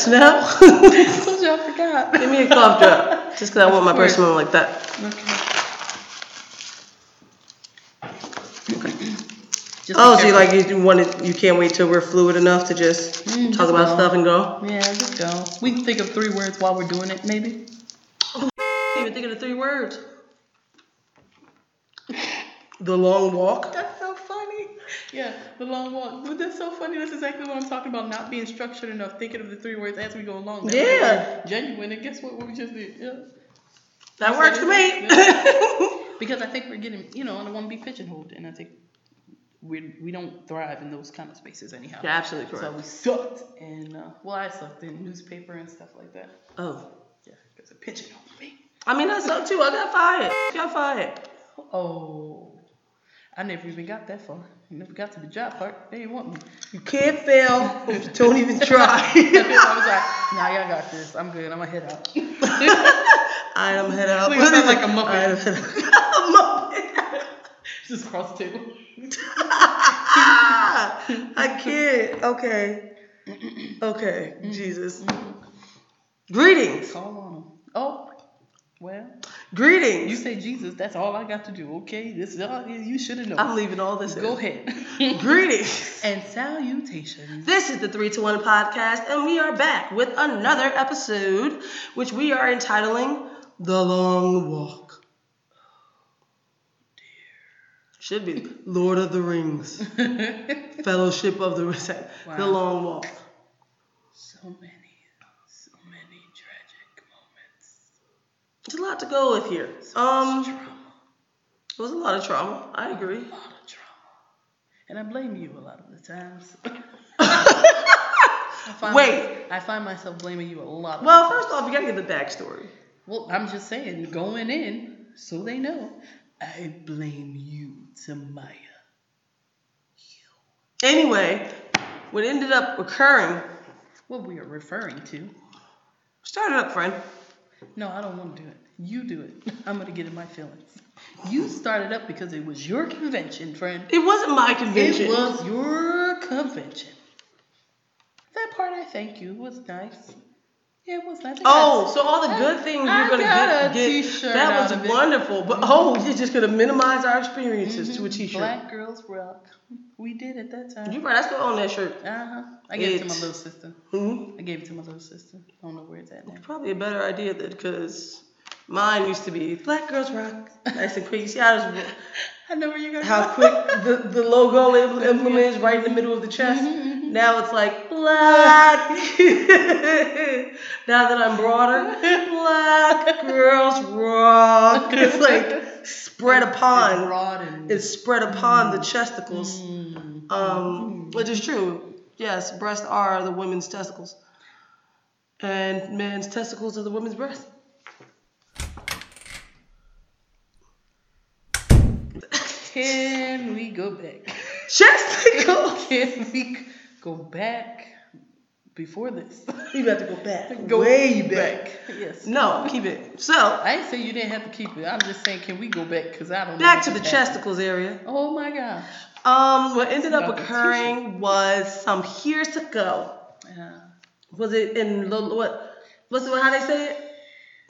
Just now? Told you I forgot. Give me a cough drop. Just because I want my breath smelling like that. Okay. Just Oh, so you like you wanted you can't wait till we're fluid enough to just Mm, talk just about go. stuff and go. Yeah, just go. We can think of three words while we're doing it, maybe. even think of the three words. The long walk. That's so funny. Yeah, the long walk. But that's so funny. That's exactly what I'm talking about. Not being structured enough, thinking of the three words as we go along. That Yeah. Genuine. And guess what? What we just did? Yeah. That works for me. Because I think we're getting, you know, I don't want to be pigeonholed, and I think we we don't thrive in those kind of spaces anyhow. You're absolutely So we sucked, and uh, well, I sucked in newspaper and stuff like that. Oh. Yeah, because it pigeonholed me. I mean, I sucked too. I got fired. I Got fired. Oh, I never even got that far. I never got to the job part. They didn't want me. You can't fail. Don't even try. I was like, nah, y'all got this. I'm good. I'm gonna head out. I am head out. You sound like a Muppet. I am head out. a Muppet. Just across the table. I can't. Okay. Okay. Mm-hmm. Jesus. Greetings. Call on them. Oh, well, Greetings. you say Jesus. That's all I got to do. Okay, this is all you should have known. I'm leaving all this Go in. ahead. Greetings. and salutations. This is the 3 to 1 podcast, and we are back with another episode, which we are entitling The Long Walk. Oh, should be Lord of the Rings, Fellowship of the Ring, The Long Walk. So many, so many tragic moments. There's a lot to go with here. Um, it was a lot of trauma. I agree. A lot of trauma. And I blame you a lot of the times. I find Wait. I find myself blaming you a lot. Well, first off, you gotta get the backstory. Well, I'm just saying, going in, so they know, I blame you, Tamaya. You. Anyway, what ended up occurring, What we are referring to. start it up, friend. No, I don't want to do it. You do it. I'm going to get in my feelings. You started up because it was your convention, friend. It wasn't my convention. It was your convention. That part, I thank you. Was nice. It was. Oh, so all the good things I you're gonna get, a get t-shirt that was it. wonderful. But oh, you're just gonna minimize our experiences to a t-shirt. Black Girls Rock. We did at that time. You're right. I still own that shirt. Uh huh. I gave it to my little sister. hmm I gave it to my little sister. I don't know where it's at now. Probably a better idea then, because mine used to be Black Girls Rock, nice and quick. You see how, this- I know where you're going. how quick the, the logo em- emblem is right in the middle of the chest. Now it's like black. now that I'm broader, Black Girls Rock. It's like spread upon. It's spread upon the chesticles. Mm. Um, which is true. Yes, breasts are the women's testicles. And men's testicles are the women's breasts. Can we go back? Chesticles! Can we go back before this? You have to go back. Go way back. Yes. No, keep it. So, I ain't say you didn't have to keep it. I'm just saying, can we go back? Because I don't back to the happened. chesticles area. Oh my gosh. Um, what ended up occurring was some years ago. Uh, Was it in the what? What's it? How they say it?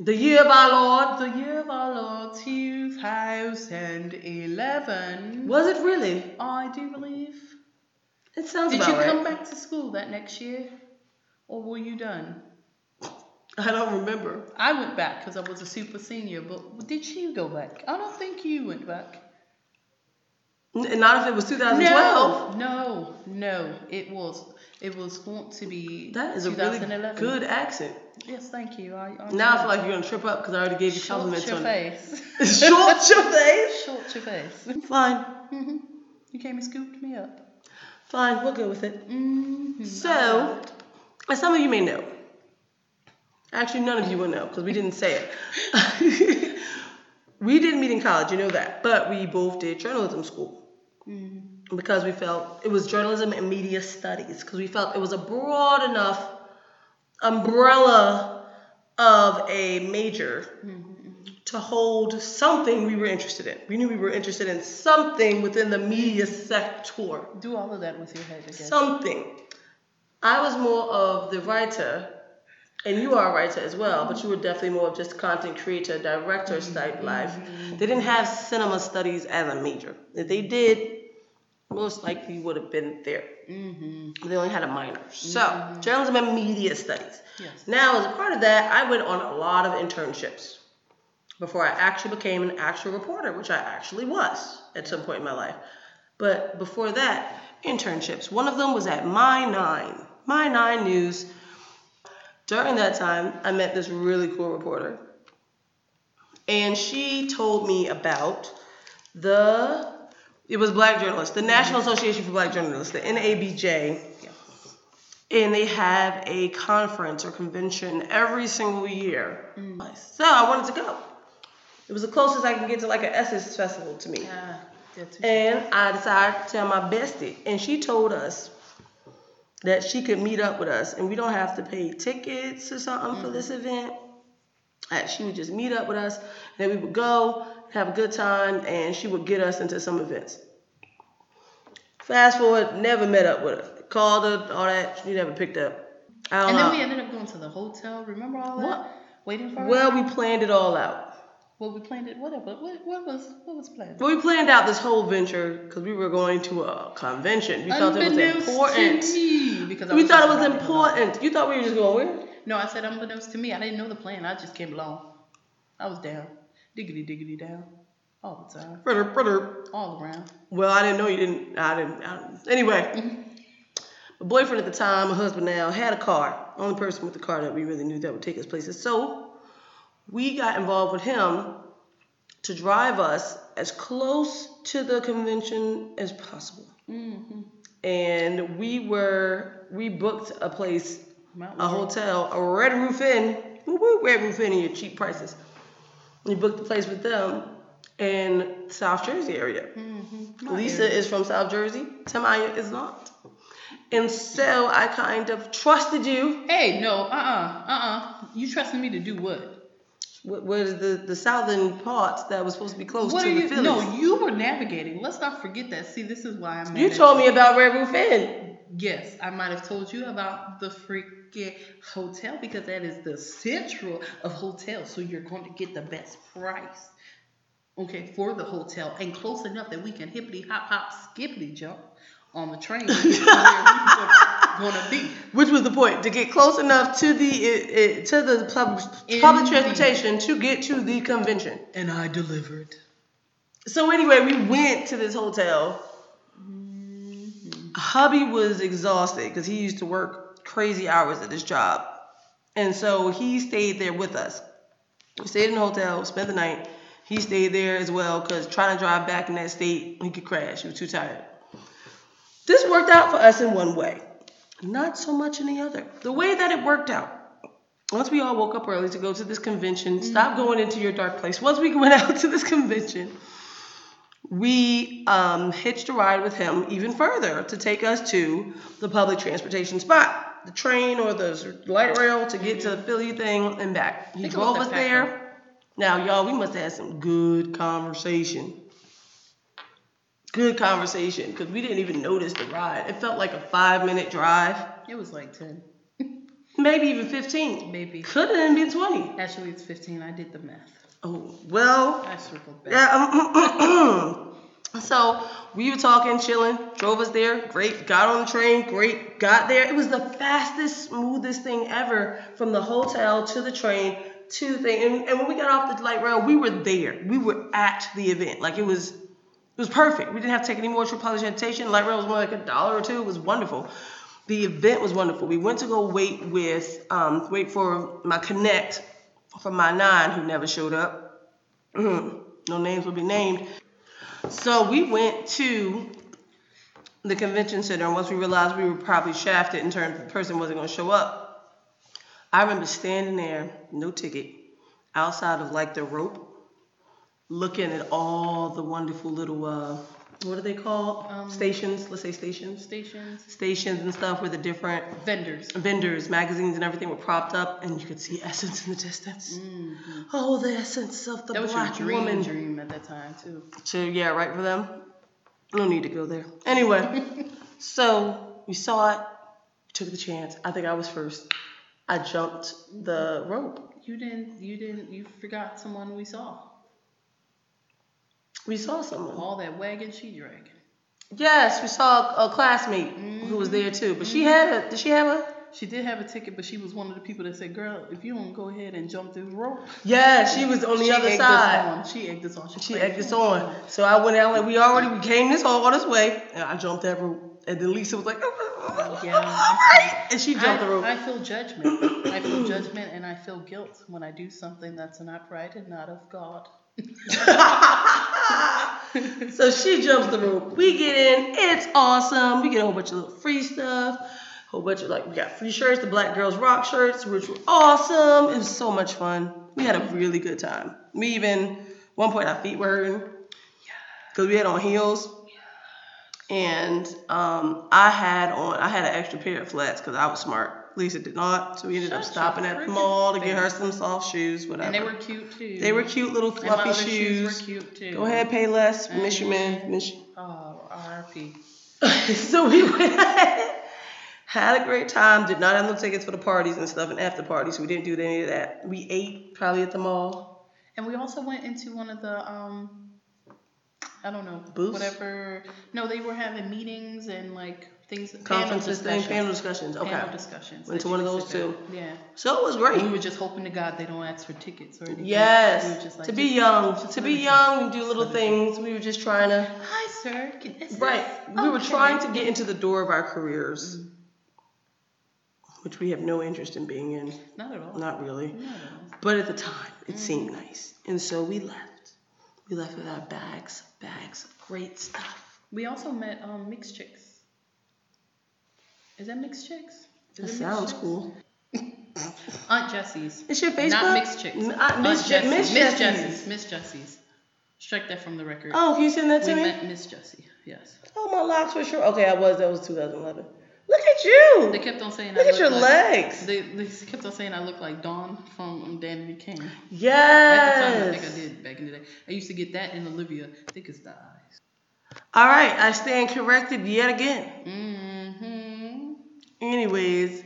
The year of our Lord. the year of our Lord 2011. Was it really? I do believe. It sounds Did you right. come back to school that next year? Or were you done? I don't remember. I went back because I was a super senior, but did you go back? I don't think you went back. N- Not if it was 2012. No, no, no. It was it was going to be That is a really 2011. good accent. Yes, thank you. I, I Now I feel like you're gonna trip up because I already gave you short compliments your on it. face. Short your face. Short your face. Fine, hmm You came and scooped me up. Fine, we'll go with it. Mm-hmm. So, as some of you may know, actually none of you will know because we didn't say it. we didn't meet in college, you know that, but we both did journalism school. Mm-hmm. because we felt it was journalism and media studies because we felt it was a broad enough umbrella of a major to hold something we were interested in. We knew we were interested in something within the media sector. Do all of that with your head, guess. Something. I was more of the writer, and you are a writer as well, but you were definitely more of just content creator, director mm-hmm. type life. Mm-hmm. They didn't have cinema studies as a major. If they did, most likely would have been there. Mm-hmm. They only had a minor. So, mm-hmm. journalism and media studies. Yes. Now, as a part of that, I went on a lot of internships before I actually became an actual reporter, which I actually was at some point in my life. But before that, internships. One of them was at My Nine, My Nine News. During that time, I met this really cool reporter, and she told me about the it was Black Journalists, the National Association for Black Journalists, the NABJ, and they have a conference or convention every single year. Mm. So I wanted to go. It was the closest I could get to like an Essence festival to me. Ah, what And I decided to tell my bestie, and she told us that she could meet up with us, and we don't have to pay tickets or something for this mm-hmm. event. That she would just meet up with us, and then we would go, have a good time, and she would get us into some events. Fast forward, never met up with her. Called her, all that, she never picked up. I don't And know. then we ended up going to the hotel. Remember all that? What? Waiting for well, her? we planned it all out. Well, we planned it. Whatever. What, what was what was planned? Well, we planned out this whole venture because we were going to a convention. We felt it was important. To me, because We thought it was important. You thought we were just going where? No, I said unbeknownst to me. I didn't know the plan. I just came along. I was down, diggity diggity down, all the time, Fritter, fritter. all around. Well, I didn't know you didn't. I didn't. I didn't. Anyway, mm-hmm. my boyfriend at the time, my husband now, had a car. Only person with the car that we really knew that would take us places. So we got involved with him to drive us as close to the convention as possible. Mm-hmm. And we were we booked a place Mount a hotel, a Red Roof Inn. Woo Red Roof Inn and your cheap prices. We booked the place with them in South Jersey area. Mm-hmm. Lisa area. is from South Jersey. Tamaya is not. And so I kind of trusted you. Hey, no, uh, uh-uh, uh, You trusted me to do what? What was the, the southern parts that was supposed to be close What to the you? Phillies? No, you were navigating. Let's not forget that. See, this is why I'm. you told me about Red Roof Inn. Yes, I might have told you about the freaking hotel because that is the central of hotels. So you're going to get the best price, okay, for the hotel and close enough that we can hippity hop hop skippity jump on the train to get to going to be. Which was the point to get close enough to the uh, uh, to the public public transportation to get to the convention. And I delivered. So anyway, we went to this hotel. Hubby was exhausted because he used to work crazy hours at this job, and so he stayed there with us. We stayed in the hotel, spent the night. He stayed there as well because trying to drive back in that state, he could crash. He was too tired. This worked out for us in one way, not so much in the other. The way that it worked out once we all woke up early to go to this convention, stop going into your dark place. Once we went out to this convention, we um, hitched a ride with him even further to take us to the public transportation spot, the train or the light rail to get to the Philly thing and back. He drove us there. Now, y'all, we must have had some good conversation. Good conversation because we didn't even notice the ride. It felt like a five minute drive, It was like 10, maybe even 15. maybe. Could have been 20. Actually, it's 15. I did the math. Oh, well, I circled back. yeah. Um, um, um, um, so we were talking, chilling, drove us there, great, got on the train, great, got there. It was the fastest, smoothest thing ever from the hotel to the train to the thing. And, and when we got off the light rail, we were there. We were at the event. Like it was, it was perfect. We didn't have to take any more trip public transportation. Light rail was more like a dollar or two. It was wonderful. The event was wonderful. We went to go wait with, um, wait for my connect from my nine who never showed up. no names will be named. So we went to the convention center, and once we realized we were probably shafted in terms of the person wasn't going to show up, I remember standing there, no ticket, outside of like the rope, looking at all the wonderful little uh, what are they called? Um, stations. Let's say stations. stations, Stations and stuff where the different vendors. vendors, magazines, and everything were propped up, and you could see Essence in the distance. hmm Oh, the essence of the That was black your dream woman. dream at that time too. So yeah, right for them. No need to go there. Anyway, so we saw it, took the chance. I think I was first. I jumped the rope. You didn't. You didn't. You forgot someone we saw. We saw someone. All that wagon she dragging. Yes, we saw a classmate who was there too. But she mm-hmm. had a. Did she have a? She did have a ticket, but she was one of the people that said, "Girl, if you don't go ahead and jump this rope." Yeah, she was on the she other egged side. Us on. She egged us on. She was egged us on. So I went out like we already we came this all, all this way, and I jumped that rope. And then Lisa was like, Yeah. all right, and she jumped I, the rope. I feel judgment. I feel judgment and I feel guilt when I do something that's not right and not of God. so she jumps the rope. We get in. It's awesome. We get a whole bunch of little free stuff. A Whole bunch of like we got free shirts, the Black Girls Rock shirts, which were awesome. It was so much fun. We had a really good time. We even one point our feet were hurting because we had on heels. And um, I had on I had an extra pair of flats because I was smart. Lisa did not, so we ended up stopping at the mall to get her some soft shoes, whatever. And they were cute too. They were cute little And fluffy shoes shoes. were cute too. Go ahead, pay less. Miss you, man. Miss you. Oh, RP. so we went had a great time. Did not have no tickets for the parties and stuff and after parties, so we didn't do any of that. We ate probably at the mall. And we also went into one of the um I don't know Booths? whatever. No, they were having meetings and like things. Conferences, thing, panel panel discussions. discussions. Okay. Panel discussions. Went to one of those too. Yeah. So it was And we were just hoping to God they don't ask for tickets or anything. Yes. just like, to be young, to be young and do little let it be. things. We were just trying to. Hi, sir. Right. this- We were trying to get into the door of our careers, Mm. which we have no interest in being in. Not at all. Not really. Not at all. But at the time, it Mm. seemed nice. And so we left. We left with our bags, bags of great stuff. We also met um mixed chicks. Is that mixed chicks? Is That sounds chicks? cool. Aunt Jesse's. It's your Facebook? Not mixed chicks. N- uh, Aunt Miss Je- Miss Jessie's. Miss Jessie's. Strike that from the record. Oh, can you send that to we me? met Miss Jessie. Yes. Oh, my locks were short. Okay, I was. That was 2011. Look at you. They kept on saying Look I at look your like, legs. They, they kept on saying I look like Dawn from Danity Kane. At the Yes. time, I think I did back in the day. I used to get that in Olivia. I think it's the eyes. All right, I stand corrected yet again. Mm-hmm. Anyways,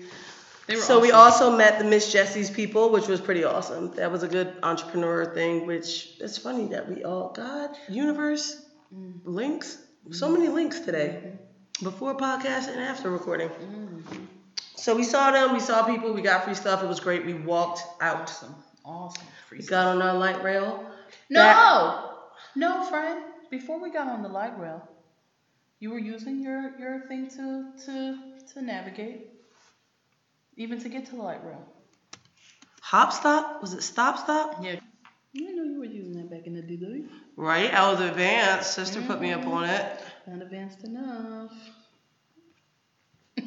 They were so we also met the Miss Jessie's people, which was pretty awesome. That was a good entrepreneur thing, which it's funny that we all, God, universe, Mm. links, so many links today, before podcast and after recording. Mhm. So we saw them, we saw people, we got free stuff. It was great. We walked out. Awesome. Awesome. Free We got on our light rail. No, That- no, friend. Before we got on the light rail, you were using your your thing to to to navigate, even to get to the light rail. HopStop? Was it stop stop? Yeah. I know you were using that back in the day. Right, I was advanced. Sister put me up mm-hmm. on it. Not advanced enough.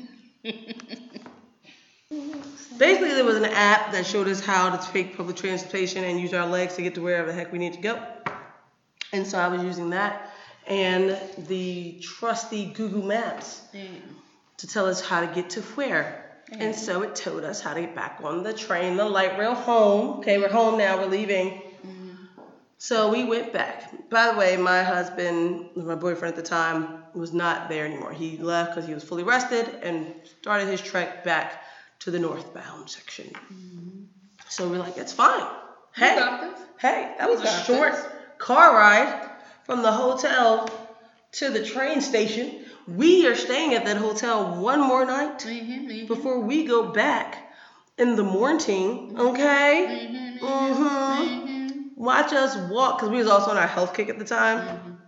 Basically, there was an app that showed us how to take public transportation and use our legs to get to wherever the heck we need to go. And so I was using that and the trusty Google Maps Damn. To tell us how to get to where. Mm. And so it told us how to get back on the train, the light rail home. Okay, we're home now, we're leaving. Mm-hmm. So we went back. By the way, my husband, my boyfriend at the time, was not there anymore. He left because he was fully rested and started his trek back to the northbound section. Mm-hmm. So we're like, it's fine. Hey, You got this. hey, that was a short this. car ride from the hotel to the train station. We are staying at that hotel one more night Mm-hmm, mm-hmm. before we go back in the morning. Okay. Mm-hmm, Mm-hmm. Watch us walk because we was also on our health kick at the time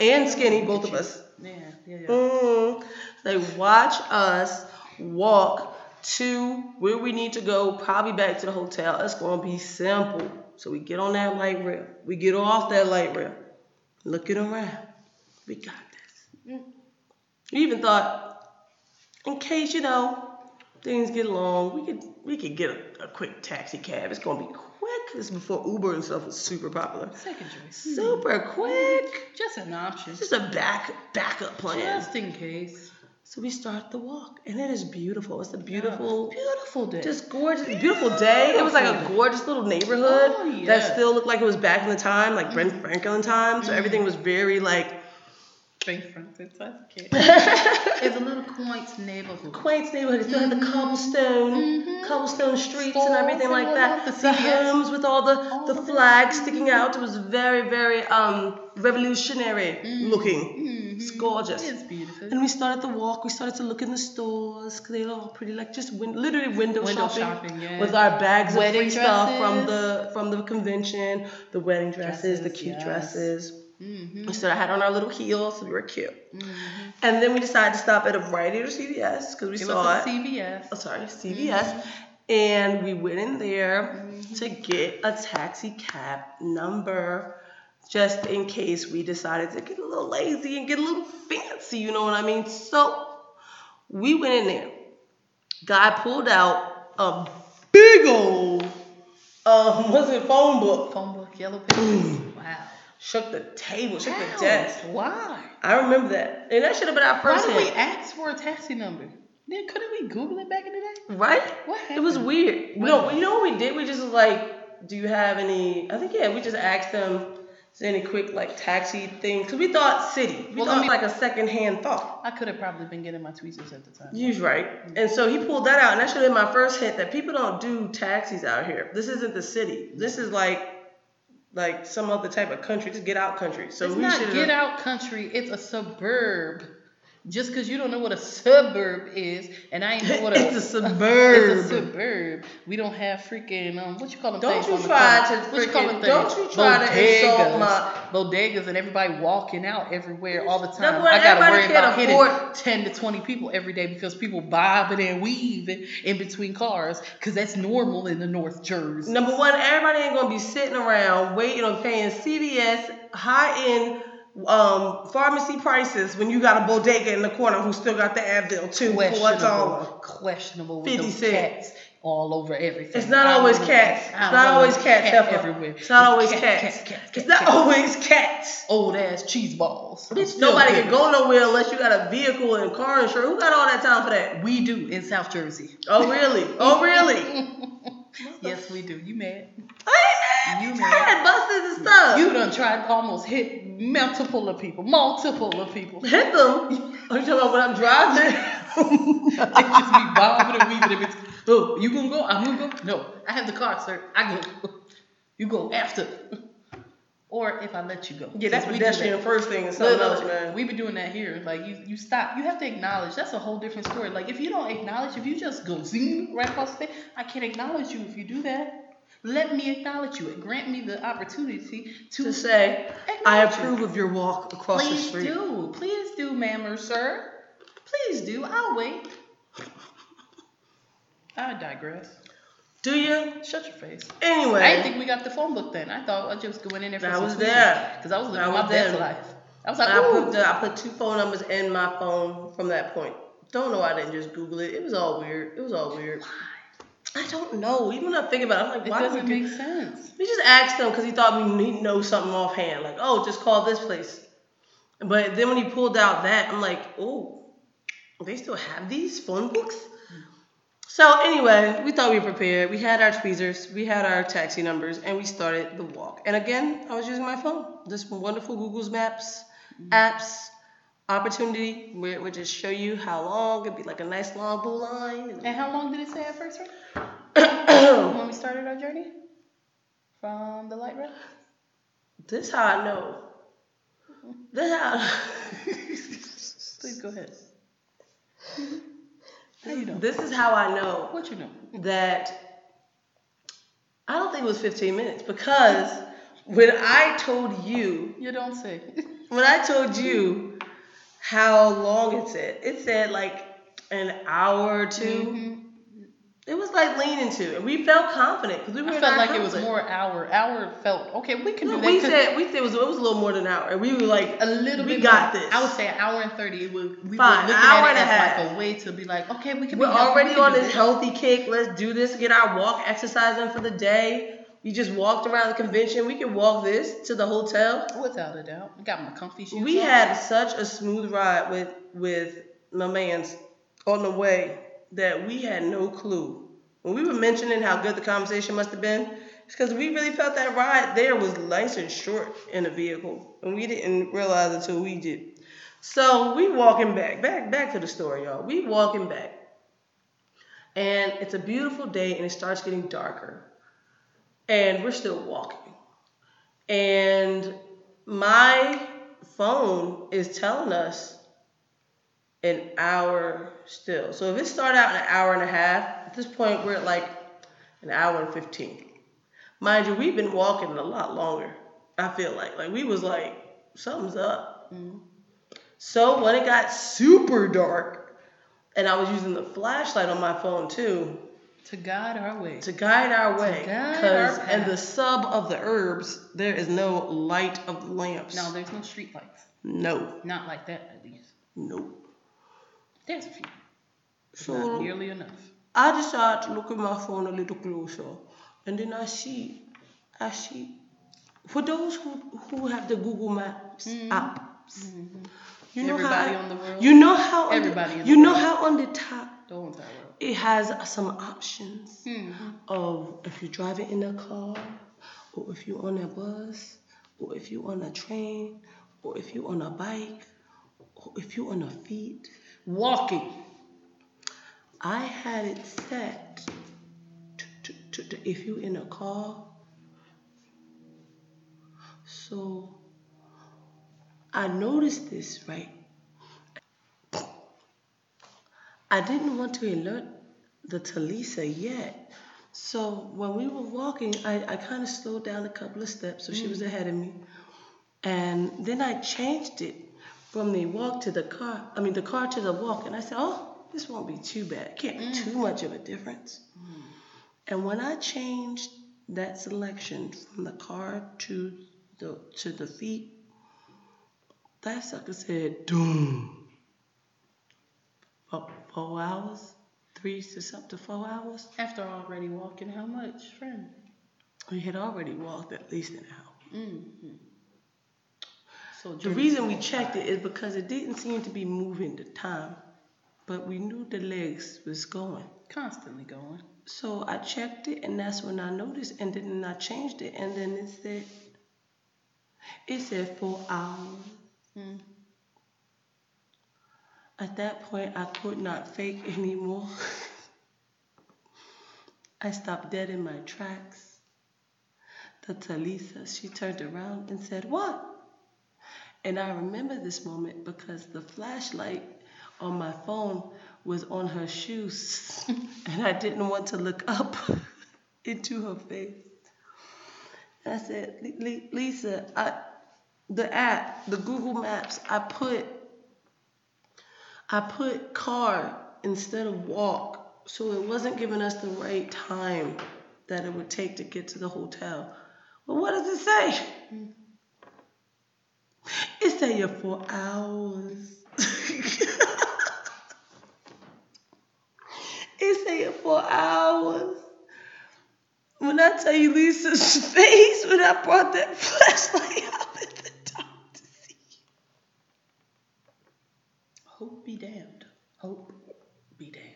and skinny, both of us. Yeah, yeah, yeah. Mm. They watch us walk to where we need to go, probably back to the hotel. It's gonna be simple. So we get on that light rail. We get off that light rail. Looking around. We got this. We even thought, in case, you know, things get long. We could we could get a, a quick taxi cab. It's gonna be quick. This is before Uber and stuff was super popular. Second choice. Hmm. Super quick. Just an option. Just a back backup plan. Just in case. So we start the walk, and it is beautiful. It's a beautiful, Beautiful day. just gorgeous, beautiful day. It was like a gorgeous little neighborhood Oh, that still looked like it was back in the time, like Ben Franklin time. So mm-hmm. everything was very like Thanks, Francis. Okay. It's a little quaint neighborhood. quaint neighborhood. It still had the cobblestone, Mhm. cobblestone streets Stores and everything and like that. the The homes with all the All the of flags sticking out. It was very very um revolutionary looking. It's gorgeous. It's beautiful. And we started the walk. We started to look in the stores because they're all pretty, like just win- literally window, Window shopping, shopping, yeah. with our bags of Wedding free stuff from the from the convention, the wedding dresses, the cute yes. dresses. Mm-hmm. We still had on our little heels, so we were cute. Mm-hmm. And then we decided to stop at a Rite Aid or CVS because we It saw was it. CVS. oh, sorry, CVS. And we went in there to get a taxi cab number just in case we decided to get a little lazy and get a little fancy, you know what I mean? So we went in there. Guy pulled out a big old, um, what's it, phone book. Phone book, yellow pages. Shook the table, shook How? the desk. Why? I remember that. And that should have been our first. Why did we ask for a taxi number? Then couldn't we Google it back in the day? Right? What happened? It was weird. No, you know what we did? We just was like, do you have any? I think yeah, we just asked them, any quick like taxi thing Because we thought city. We Well, thought me- like a second hand thought. I could have probably been getting my tweezers at the time. You was right. Mm-hmm. And so he pulled that out, and that should have been my first hit that people don't do taxis out here. This isn't the city. This is like like some other type of country. Just get out country. So it's we not get out country. It's a suburb. Just because you don't know what a suburb is, and I ain't know what a It's a suburb. It's a suburb. We don't have freaking um, what you call them? Don't things you on the try to What you call them freaking- don't you try to insult Bodegas. my- bodegas and everybody walking out everywhere all the time. What I gotta everybody worry can't hitting afford. ten to twenty people every day because people bobbing and weaving in between cars because that's normal in the North Jersey. Number one, everybody ain't gonna be sitting around waiting on paying CVS high end um, pharmacy prices when you got a bodega in the corner who still got the Advil too. for What's questionable, questionable with 50 those cent. cats all over everything. It's not always cats. It's don't always cats. Everywhere. It's not always cats. It's not always cats. old ass cheese balls. Bitch, nobody can go nowhere unless you got a vehicle and car insurance. Who got all that time for that? We do in South Jersey. Oh really? Oh really? yes, we do. You mad? I. You You mad. had buses and stuff. You done tried to almost hit multiple of people, multiple of people. hit them. Are you talking about when I'm driving? just be bobbing and weaving. in between. Oh, you gonna go? I'm gonna go. No, I have the car, sir. I go. You go after. Or if I let you go. Yeah, that's do that. first thing and something Look, else, man. We be doing that here. Like you, you stop. You have to acknowledge. That's a whole different story. Like if you don't acknowledge, if you just go zing right across the face, I can't acknowledge you if you do that. Let me acknowledge you. and Grant me the opportunity to, to say, I acknowledge you. approve of your walk across the street. Please do. Please do, ma'am or sir. Please do. I'll wait. I digress. Do you? Shut your face. Anyway, I didn't think we got the phone book then. I thought I just went in there for I was there. Because I was living I my was best life. I was like, I put the, I put two phone numbers in my phone from that point. Don't know why I didn't just Google it. It was all weird. It was all weird. I don't know. Even when I think about it, I'm like, It why doesn't we do? make sense. We just asked him because he thought we need know something offhand. Like, oh, just call this place. But then when he pulled out that, I'm like, oh, they still have these phone books? So anyway, we thought we were prepared. We had our tweezers, we had our taxi numbers, and we started the walk. And again, I was using my phone. This wonderful Google's Maps apps opportunity where it would just show you how long. It'd be like a nice long blue line. And how long did it say at first, when we started our journey? From the light rail? this how I know. This how. Please go ahead. Mm-hmm. How you know? This is how I know What you know? that I don't think it was 15 minutes because when I told you, You don't say. when I told you how long it said, it said like an hour or 2 Mhm. It was like leaning to, and we felt confident because we were. I felt like it was more hour. Hour felt okay. We can No, do that. we said we said it was, it was a little more than an hour, and we were like, a little we bit. got more. this. I would say an hour and thirty. It was, we Fine, were looking hour at and it a as half. like a way to be like, okay, we can. We're be already we on do this healthy kick. Let's do this. Get our walk, exercising for the day. We just walked around the convention. We can walk this to the hotel. Without a doubt, I got my comfy shoes. We on. had such a smooth ride with with my man's on the way that we had no clue. When we were mentioning how good the conversation must have been, it's because we really felt that ride there was nice and short in the vehicle, and we didn't realize it until we did. So we walking back, back, back to the story, y'all. We walking back, and it's a beautiful day, and it starts getting darker, and we're still walking, and my phone is telling us an hour still. So if it started out an hour and a half, at this point we're at like an hour and 15. Mind you, we've been walking a lot longer. I feel like like we was like something's up. Mhm. So when it got super dark, and I was using the flashlight on my phone too to guide our way. to guide our way, guide 'cause our in path. the sub of the herbs there is no light of lamps. No, there's no street lights. no, Not like that, at least. no. There's a few. So not nearly enough. I decided to look at my phone a little closer, and then I see, I see, for those who who have the Google Maps Mhm. apps, Mhm. you know Everybody how on the world. you know how on the- Everybody the you know world. how on the top The whole entire world. it has some options Mhm. of if you're driving in a car, or if you're on a bus, or if you're on a train, or if you're on a bike, or if you're on a feet. Walking. I had it set to, to, to, if you're in a car. So I noticed this, right? I didn't want to alert the Talisa yet. So when we were walking, I, I kind of slowed down a couple of steps so she was mm. ahead of me. And then I changed it from the walk to the car, I mean, the car to the walk. And I said, oh, this won't be too bad. Can't be too much of a difference. And when I changed that selection from the car to the to the feet, that sucker said, doom. Four, four hours, three to something, four hours. After already walking, how much, friend? We had already walked at least an hour. Mm-hmm. So The reason we checked it is because it didn't seem to be moving the time, but we knew the legs was going. constantly going. So I checked it, and that's when I noticed, and then I changed it, and then it said, it said four hours. Mm. At that point, I could not fake anymore. I stopped dead in my tracks. The Talisa, she turned around and said, What? And I remember this moment because the flashlight on my phone was on her shoes, and I didn't want to look up into her face. And I said, "Li- Li- Lisa, I, the app, the Google Maps, I put I put car instead of walk, so it wasn't giving us the right time that it would take to get to the hotel. Well, what does it say? Mm. It say you're four hours. it say you're four hours. When I tell you Lisa's face when I brought that flashlight up at the top to see. Hope be damned. Hope be damned.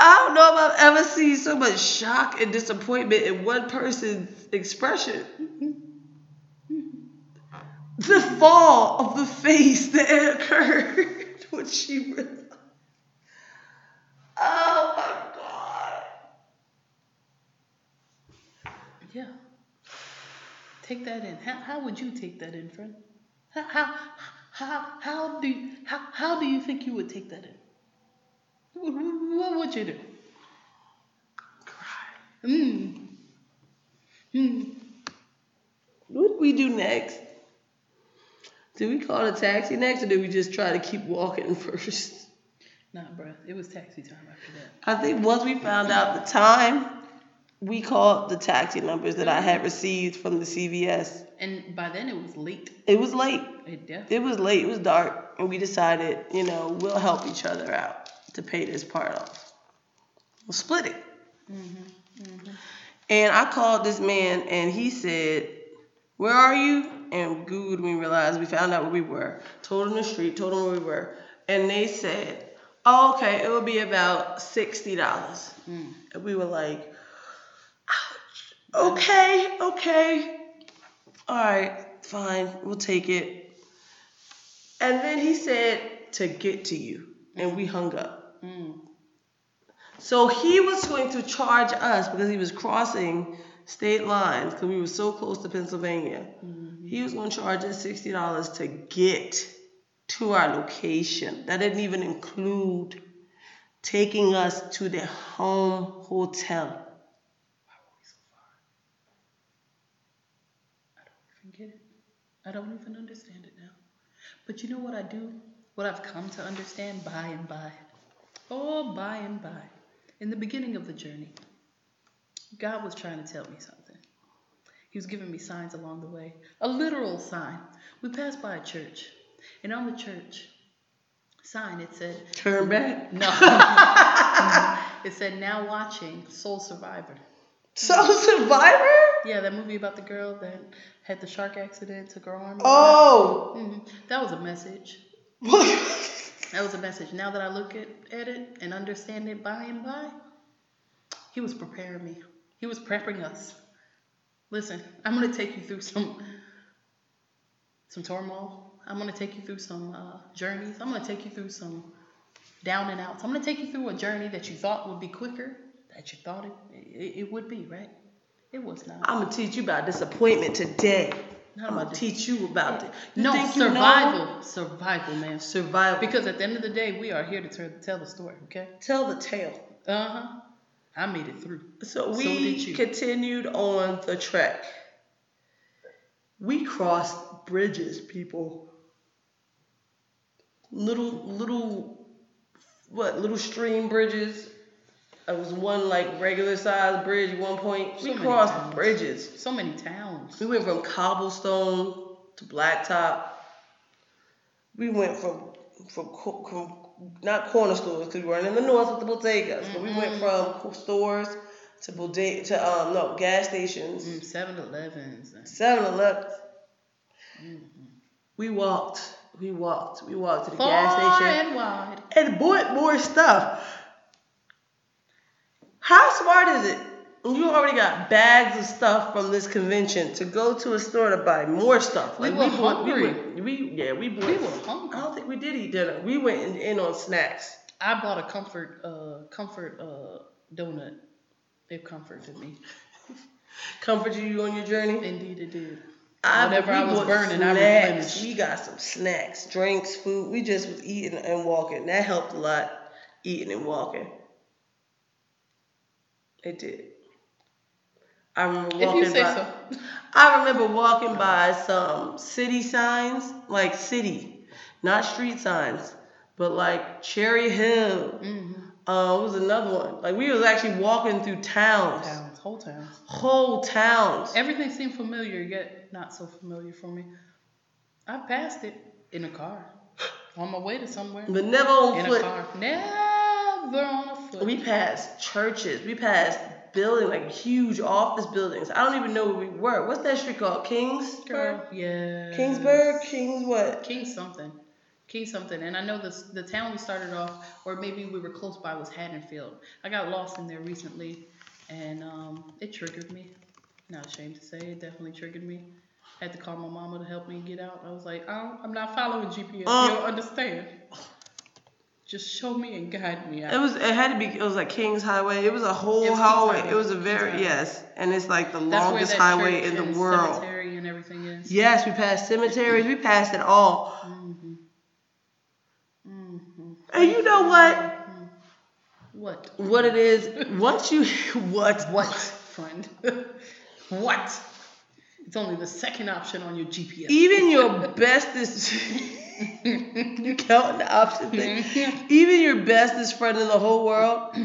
I don't know if I've ever seen so much shock and disappointment in one person's expression. The fall of the face that occurred when she realized. Oh my God. Yeah. Take that in. How, how would you take that in, friend? How how how, how do you, how, how do you think you would take that in? What, would you do? Cry. Mm. Mm. What we do next? Do we call a taxi next or do we just try to keep walking first? Nah, bruh. It was taxi time after that. I think once we found out the time, we called the taxi numbers that I had received from the CVS. And by then it was late. It was late. It definitely. It was late. It was dark, and we decided, you know, we'll help each other out to pay this part off. We'll split it. Mm-hmm, mm-hmm. And I called this man, and he said, "Where are you?" And Googled, we realized we found out where we were. Told him the street. Told him where we were, and they said, oh, "Okay, it will be about sixty dollars." Mm. And we were like, "Ouch. Okay, okay, all right, fine, we'll take it." And then he said to get to you, and we hung up. Mm. So he was going to charge us because he was crossing state lines because we were so close to Pennsylvania. He was going to charge us sixty dollars to get to our location. That didn't even include taking us to the home hotel. I don't even understand it now. But you know what I do? What I've come to understand by and by. Oh, by and by. In the beginning of the journey, God was trying to tell me something. He was giving me signs along the way. A literal sign. We passed by a church, and on the church sign it said, Turn back. No. it said, now watching Soul Survivor. So Survivor? Yeah, that movie about the girl that had the shark accident, took her arm. Oh. hmm That was a message. That was a message. Now that I look at, at it and understand it by and by, he was preparing me. He was prepping us. Listen, I'm gonna take you through some some turmoil. I'm gonna take you through some uh, journeys. I'm gonna take you through some down and outs. I'm gonna take you through a journey that you thought would be quicker, that you thought it it, it would be, right? It was not. I'm gonna teach you about disappointment today. Not I'm gonna teach you about it. You no think you know? survival, survival, man. Survival. Because at the end of the day, we are here to tell tell the story, okay? Tell the tale. Uh huh. I made it through. So So we you. continued on the trek. We crossed bridges, people. Little, little, what? Little stream bridges. It was one like regular size bridge at one point. So we crossed towns. bridges. So many towns. We went from cobblestone to blacktop. We went from from, from not corner stores because we weren't in the north with the bodegas, but we went from stores to bodega to um no gas stations, Mm, 7-Elevens. and- 7-Eleven. We walked, we walked, we walked to the Far gas station and wide. and bought more stuff. How smart is it? You already got bags of stuff from this convention to go to a store to buy more stuff. We Like were bought- we hungry. went- we yeah, we bought. We were hungry. I don't think we did eat dinner. We went in, in on snacks. I bought a comfort, uh, comfort uh, donut. It comforted me. Comforted you on your journey. Indeed, it did. I, Whatever we I was bought burning, I snacks. replenished. We got some snacks, drinks, food. We just was eating and walking. That helped a lot. Eating and walking. It did. I remember If walking you say by. so. I remember walking by some city signs, like city, not street signs, but like Cherry Hill. hmm Uh, was another one? Like we was actually walking through towns, Towns, whole towns. whole towns. Everything seemed familiar, yet not so familiar for me. I passed it in a car, on my way to somewhere. But never on In a foot. car, never on a foot. We passed churches. We passed buildings, like huge office buildings. I don't even know where we were. What's that street called? Kingsburg? Yeah. Kingsburg? Kings what? King something. King something. And I know this, the town we started off, or maybe we were close by, was Haddonfield. I got lost in there recently, and um, it triggered me. Not ashamed to say, it definitely triggered me. I Had to call my mama to help me get out. I was like, I don't, I'm not following GPS. Uh. you don't understand. Just show me and guide me out. It was. It had to be. It was like Kings Highway. It was a whole was highway. Highway. It was a very yes, and it's like the That's longest highway in the world. cemetery and everything is. Yes, we passed cemeteries. We passed it all. hmm hmm And you know what? What? What it is? Once you what What, friend? what? It's only the second option on your GPS. even your bestest you counting the option thing. Even your bestest friend in the whole world,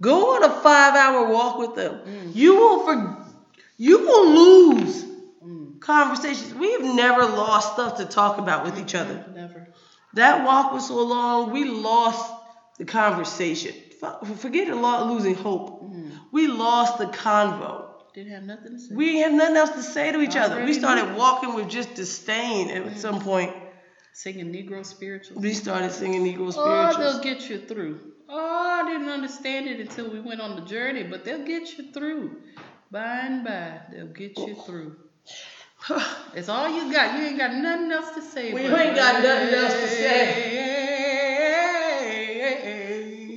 go on a five hour walk with them. Mm. You will for you will lose Mm. conversations. We have never lost stuff to talk about with each other. Never. That walk was so long, we lost the conversation. Forget the lo- losing hope. Mm. We lost the convo. Didn't have nothing to say. We didn't have nothing else to say to each other. We started walking with just disdain at some point. Singing Negro spirituals. We started singing Negro oh, spirituals. Oh, they'll get you through. Oh, I didn't understand it until we went on the journey, but they'll get you through. By and by, they'll get you through. That's all you got. You ain't got nothing else to say. We ain't got nothing else to say.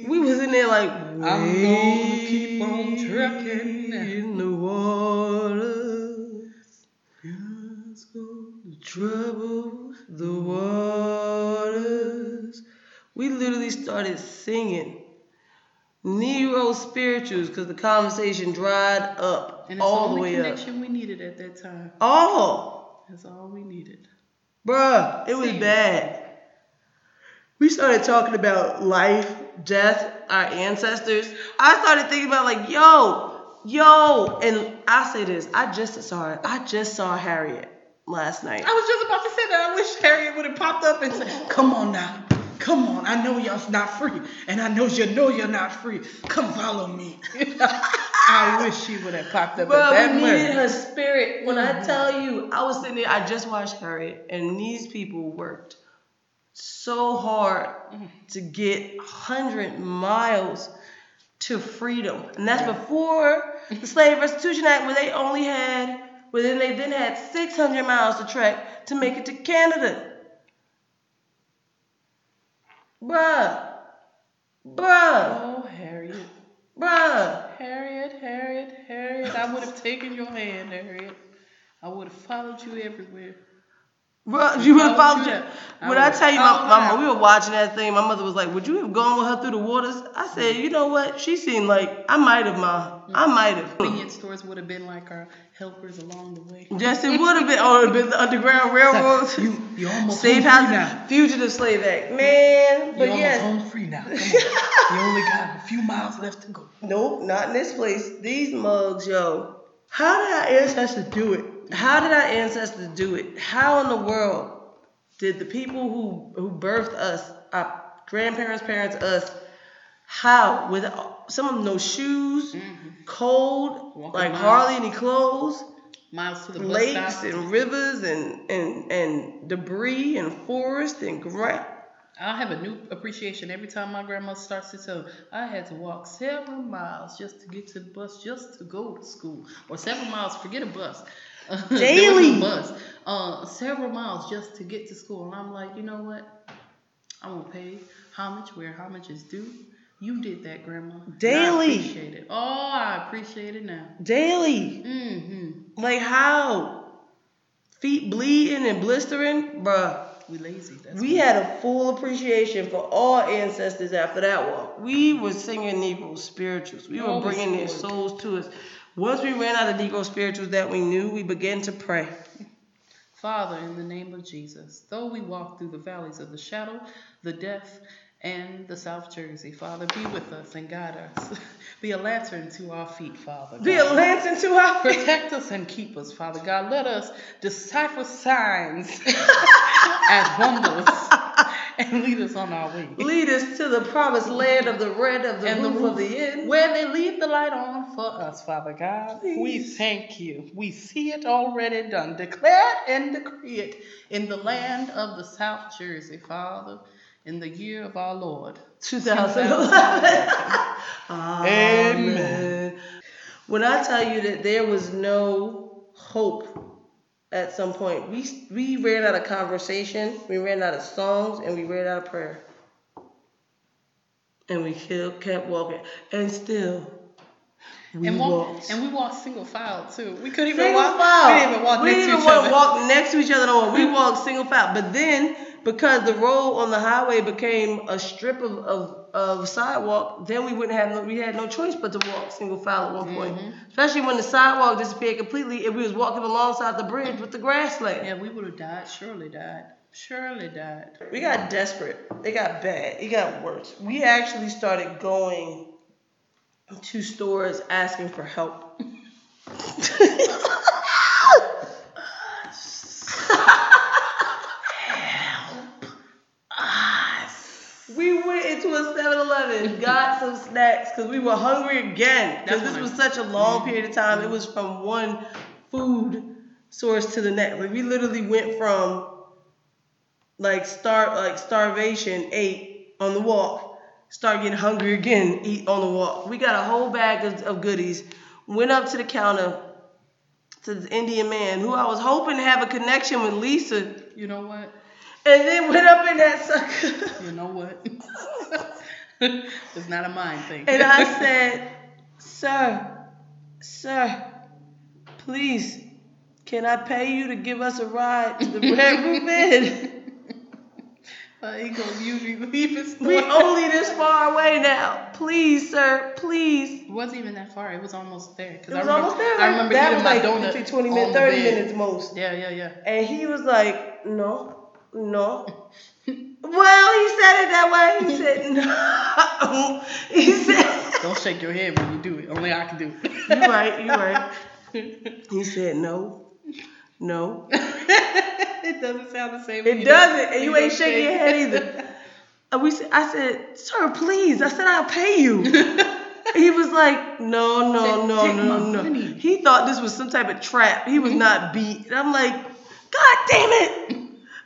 we was in there like, I'm gonna keep on trucking. in the water. Just gonna trouble the waters. We literally started singing Negro spirituals because the conversation dried up And it's all the way up. connection we needed at that time. All. That's all we needed. Bruh, it was Sing. bad. We started talking about life, death, our ancestors. I started thinking about like, yo, yo, and I say this, I just saw. I just saw Harriet last night. I was just about to say that. I wish Harriet would have popped up and said, Come on now. Come on. I know y'all's not free. And I know you know you're not free. Come follow me. I wish she would have popped up at we needed moment. her spirit. When I mm-hmm. tell you, I was sitting there, I just watched Harriet, and these people worked so hard mm-hmm. to get 100 miles to freedom. And that's before the Slave Restitution Act, where they only had, where then they then had 600 miles to trek to make it to Canada. Bruh. Bruh. Oh, Harriet. Bruh. Harriet, Harriet, Harriet. I would have taken your hand, Harriet. I would have followed you everywhere. Bro, you would have followed would- you. I When I tell you, my, my, her. Oh, we were watching that thing. My mother was like, "Would you have gone with her through the waters?" I said, "You know what? She seemed like I might have, ma. I mm-hmm. might have." Convenience stores would have been like our helpers along the way. Yes, it would have been. Oh, it been the Underground Railroads, You, you're almost home free now. Fugitive Slave Act, man. But You're yes, almost home free now. Come on. you only got a few miles left to go. Nope, not in this place. These mugs, yo. How did our ancestors do it? How did our ancestors do it? How in the world did the people who who birthed us, our grandparents, parents, us, how with some of them no shoes, mm-hmm. cold, Walking like miles. hardly any clothes, Miles to the bus lakes and rivers and and and debris and forest and grass. I'll have a new appreciation every time my grandma starts to tell me I had to walk several miles just to get to the bus, just to go to school, or several miles. Forget a bus. there was no Daily. bus. Uh, several miles just to get to school, and I'm like, you know what? I won't pay homage where homage is due. You did that, Grandma. Daily. appreciate it. Oh, I appreciate it now. Daily. Mm-hmm. Like how? Feet bleeding and blistering? Bruh. We lazy. That's We had a full appreciation for all ancestors after that walk. We were singing Negro spirituals. We were bringing their souls to us. Once we ran out of Negro spirituals that we knew, we began to pray. Father, in the name of Jesus, though we walk through the valleys of the shadow, the death, and the South Jersey, Father, be with us and guide us. be a lantern to our feet, Father. Be a lantern to our feet. Protect us and keep us, Father God. Let us decipher signs as wonders and lead us on our way. Lead us to the promised land of the red of the And the roof roof of the inn. where they leave the light on for us, Father God. We thank you. We see it already done. Declare it and decree it in the land of the South Jersey, Father, in the year of our Lord. 2011. Amen. Amen. When I tell you that there was no hope at some point, we we ran out of conversation, we ran out of songs, and we ran out of prayer. And we kept, kept walking, and still we and walked. and we walked single file too. We couldn't even Single walk. file. We didn't even walk We next didn't to even each walk, other. walk next to each other no more. We walked single file. But then, because the road on the highway became a strip of, of, of sidewalk, then we wouldn't have no, we had no choice but to walk single file at one point. Mm-hmm. Especially when the sidewalk disappeared completely and we was walking alongside the bridge with the grassland. Yeah, we would have died. Surely died. Surely died. We got desperate. It got bad. It got worse. We actually started going to stores asking for help. We went into a 7-Eleven, got some snacks because we were hungry again. Because this was such a long mm-hmm. period of time. It was from one food source to the next. Like we literally went from like start like starvation, ate on the walk, start getting hungry again, eat on the walk. We got a whole bag of, of goodies. Went up to the counter to this Indian man who I was hoping to have a connection with Lisa. You know what? And then went up in that sucker. You know what? it's not a mind thing. And I said, Sir, sir, please, can I pay you to give us a ride to the Red Roof Inn? Ain't gonna usually leave We only this far away now. Please, sir, please. It wasn't even that far. It was almost there. It I was remember, almost there. I remember that eating was my like donut 20 minutes, 30 minutes most. Yeah, yeah, yeah. And he was like, no, no. well, he said it that way. He said, no. He said, Don't shake your head when you do it. Only I can do it. you're right, you're right. He said, no, no. it doesn't sound the same. It doesn't, do- and you don't ain't shaking your head either. And we, I said, sir, please. I said, I'll pay you. he was like, no, no, no, no, no. He thought this was some type of trap. He was Mm-hmm. not beat. And I'm like, God damn it.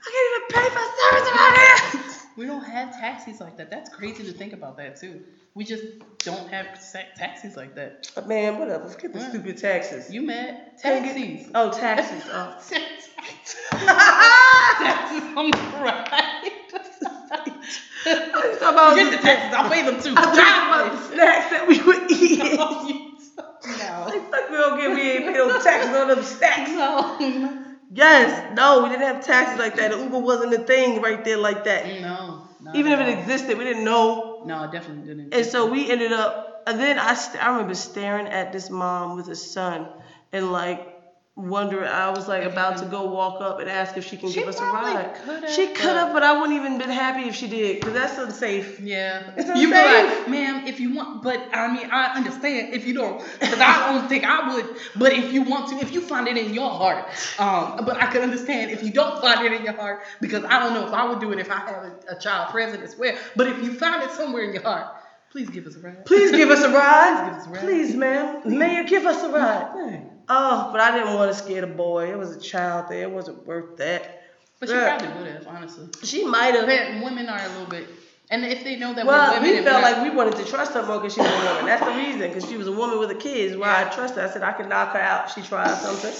I can't even pay for service around here. We don't have taxis like that. That's crazy to think about that too. We just don't have sa- taxis like that. Uh, man, whatever. Let's get the What? stupid taxes. You mad? Can't get- Taxis. Oh, taxes. Oh. taxis on the right. I was talking about Get the taxes. I'll pay them too. I was talking about the snacks that we would eat. no. Like, fuck we don't get, we ain't pay no taxes on them snacks. No. Yes, no, we didn't have taxes like that. Uber wasn't a thing right there like that. No. Even if it existed, we didn't know. No, it definitely didn't. And so we ended up, and then I, st- I remember staring at this mom with a son and like wondering, I was like about to go walk up and ask if she can She give us a ride. could've, she could have, but I wouldn't even been happy if she did, because that's unsafe. Yeah. It's You be like, ma'am, if you want, but I mean, I understand if you don't, because I don't think I would. But if you want to, if you find it in your heart, um, but I could understand if you don't find it in your heart, because I don't know if I would do it if I have a, a child present as well. But if you find it somewhere in your heart, please give us a ride. Please give us a Please ride. give us a ride. Please, ma'am. May you give us a ride? Oh, but I didn't want to scare the boy. It was a child there. It wasn't worth that. But she probably would have, honestly. She might have. But women are a little bit, and if they know that Well, we're women, we felt like we wanted to trust her more because she was a woman. That's the reason, because she was a woman with a kid. Is why I trust her. I said I can knock her out. if She tried something.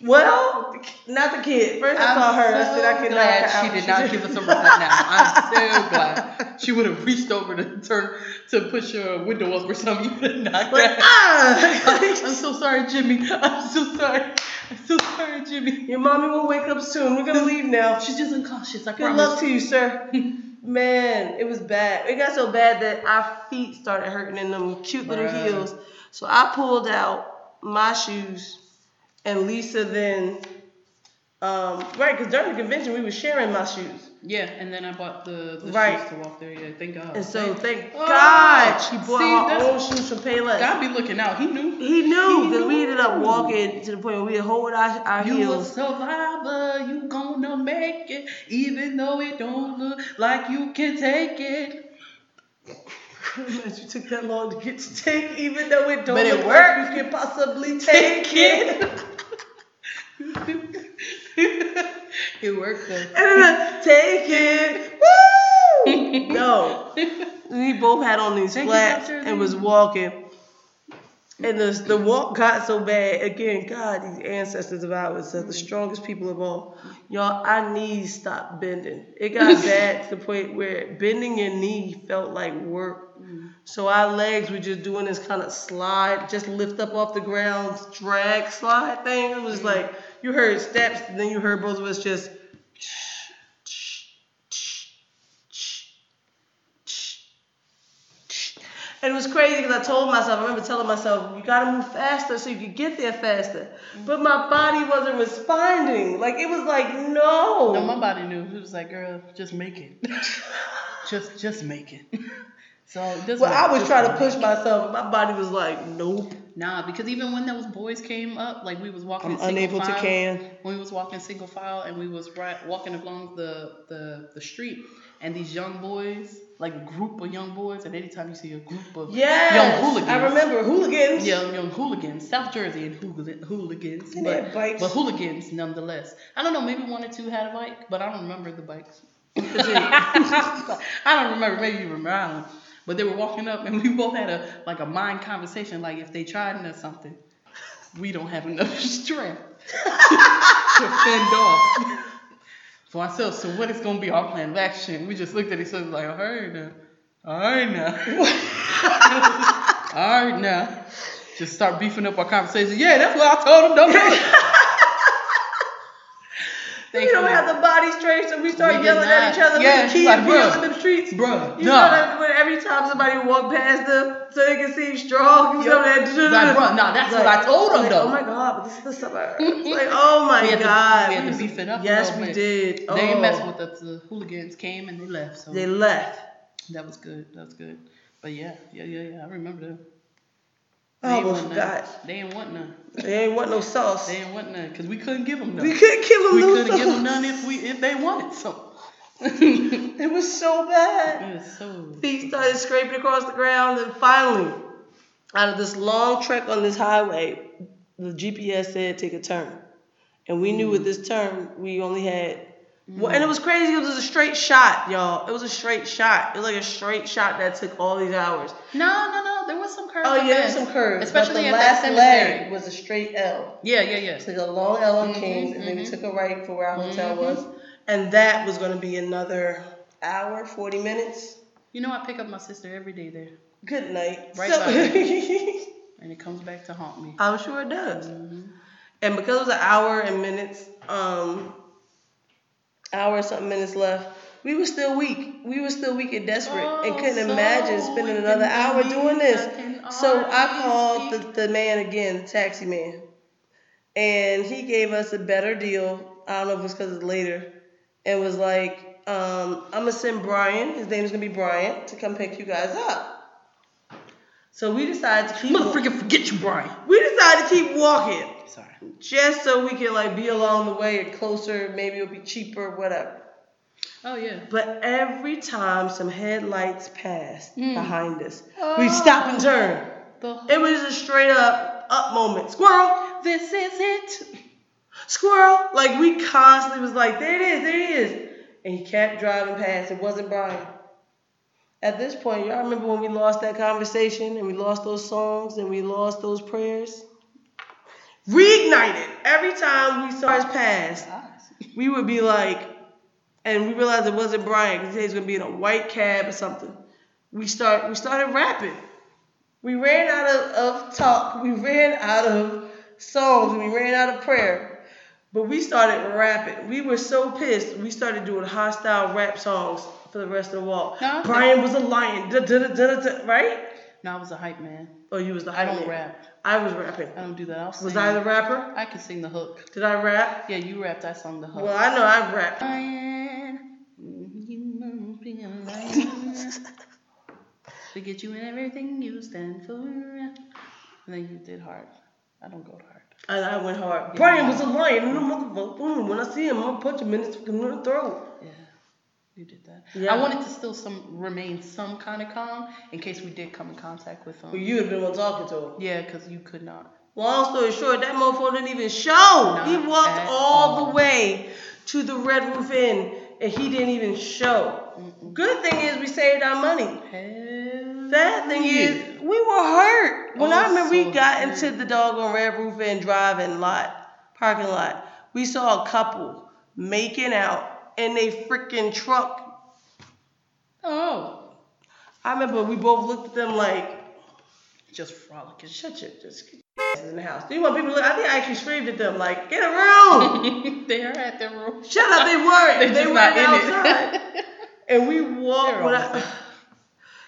Well, not the kid. First I saw her. I said I could glad out. she did not give us a ride now. I'm so glad. She would have reached over to turn to push a window up or something. You would have knocked Like, her. ah! I'm so sorry, Jimmy. I'm so sorry. I'm so sorry, Jimmy. Your mommy will wake up soon. We're gonna leave now. She's just unconscious. I Good promise. luck to you, sir. Man, it was bad. It got so bad that our feet started hurting in them cute little heels. So I pulled out my shoes, and Lisa then, um, right, because during the convention we were sharing my shoes. Yeah, and then I bought the, the Right. shoes to walk there. Yeah, thank God. And so thank Oh, God she bought see, her own shoes from Payless. God be looking out. He knew. He knew because we ended up walking to the point where we hold our, our You a heels. survivor, you gonna make it, even though it don't look like you can take it. You took that long to get to take, even though it don't But it look worked. like you can possibly take it. it worked though. And uh, take it. Woo! no. We both had on these flats and was walking. And the, the walk got so bad. Again, God, these ancestors of ours are the strongest people of all. Y'all, our knees stopped bending. It got bad to the point where bending your knee felt like work. So our legs were just doing this kind of slide, just lift up off the ground, drag slide thing. It was mm. like you heard steps, then you heard both of us just And it was crazy because I told myself, I remember telling myself, you gotta move faster so you can get there faster. Mm-hmm. But my body wasn't responding. Like it was like, no. No, my body knew. It was like, girl, just make it. just just make it. So well, I was just trying to push myself, and my body was like, nope. Nah, because even when those boys came up, like we was walking I'm unable to can. when we was walking single file and we was right, walking along the, the the street and these young boys, like a group of young boys, and anytime you see a group of Yes. young hooligans, I remember hooligans. young young hooligans, South Jersey and hooligans, And but, bikes. but hooligans nonetheless. I don't know, maybe one or two had a bike, but I don't remember the bikes. I don't remember. Maybe you remember. I don't know. But they were walking up, and we both had a like a mind conversation. Like if they tried us something, we don't have enough strength to fend off for ourselves. So what is going to be our plan of action? We just looked at each other like, all right now, all right now, all right now. Just start beefing up our conversation. Yeah, that's what I told them. Don't do it. we don't have the body strength, so we start We yelling at each other. Yeah, kids like, bruh, yelling in the streets. bruh, you know that when every time somebody walk past them, so they can seem strong. You know that. Like, bruh, nah, that's what I told 'em, like, though. Oh my god, but this is the suburb. It's like, oh my We had to- god. we had to beef it up Yes, we did. They oh. didn't mess with us. The hooligans came and they left. So They left. that was good. That was good. But yeah, yeah, yeah, yeah. I remember them. I They ain't almost want none. They ain't want none. They ain't want no sauce. They ain't want none because we couldn't give them none. We couldn't give them We no couldn't sauce. give them none if we if they wanted some. It was so bad. it was so. Feet started scraping across the ground, and finally, out of this long trek on this highway, the GPS said take a turn, and we knew with mm. this turn we only had. Well, and it was crazy. It was a straight shot, y'all. It was a straight shot. It was like a straight shot that took all these hours. No, no, no. There was some curves. Oh yeah, there. there's some curves. especially the last leg was a straight L. Yeah, yeah, yeah. Took a long L on Mhm, Kings, and then we took a right for where our hotel Mhm. was, and that was going to be another hour, forty minutes. You know, I pick up my sister every day there, Good night. Right So- and it comes back to haunt me. I'm sure it does. Mhm. And because it was an hour and minutes, um, hour and something minutes left, we were still weak. We were still weak and desperate and Oh, couldn't so imagine spending another hour doing this. So I called the, the man again, the taxi man, and he gave us a better deal. I don't know if it's because it's later, and was like, um, I'm gonna send Brian. His name is gonna be Brian to come pick you guys up. So we decided to keep. Motherfucker, forget you, Brian. We decided to keep walking Sorry. just so we could like be along the way and closer. Maybe it'll be cheaper, whatever. Oh yeah. But every time some headlights passed Mm. behind us, we'd stop and turn. The It was a straight up up moment. Squirrel, this is it. squirrel. Like we constantly was like, there it is, there it is. And he kept driving past. It wasn't Brian. At this point, y'all remember when we lost that conversation and we lost those songs and we lost those prayers? Reignited. Every time we saw his pass, we would be like, and we realized it wasn't Brian because he was gonna be in a white cab or something. We start we started rapping. We ran out of, of talk. We ran out of songs. We ran out of prayer. But we started rapping. We were so pissed. We started doing hostile rap songs for the rest of the walk. No, Brian was a lion. Da, da, da, right? No, I was a hype man. Oh, you was the I don't hype man. rap. I was rapping. I don't do that. I'll sing. Was I the rapper? I can sing the hook. Did I rap? Yeah, you rapped. I sung the hook. Well, I know I rapped. Lion, you must be a lion. Forget you and everything you stand for. And then you did hard. I don't go hard. And I went hard. Brian was a lion. And the motherfucker, when I see him, I'm gonna punch him in his fucking throat. You did that. Yeah. I wanted to still some remain some kind of calm in case we did come in contact with him. Well, you have been one talking to him. Yeah, because you could not. Long story short, that motherfucker didn't even show. he walked all all. the way to the Red Roof Inn and he didn't even show. Good thing is we saved our money. Hell Bad thing yeah. is we were hurt. When I Oh, remember we got hurt. into the doggone Red Roof Inn driving lot, parking lot, we saw a couple making out in a freaking truck. Oh, I remember we both looked at them like, just frolicking. shut your, just get your asses in the house. Do you want people to look? I think I actually screamed at them like, get a room. they are at their room. Shut up, they weren't. They're they were not in outside. it. And we walked They're when all I,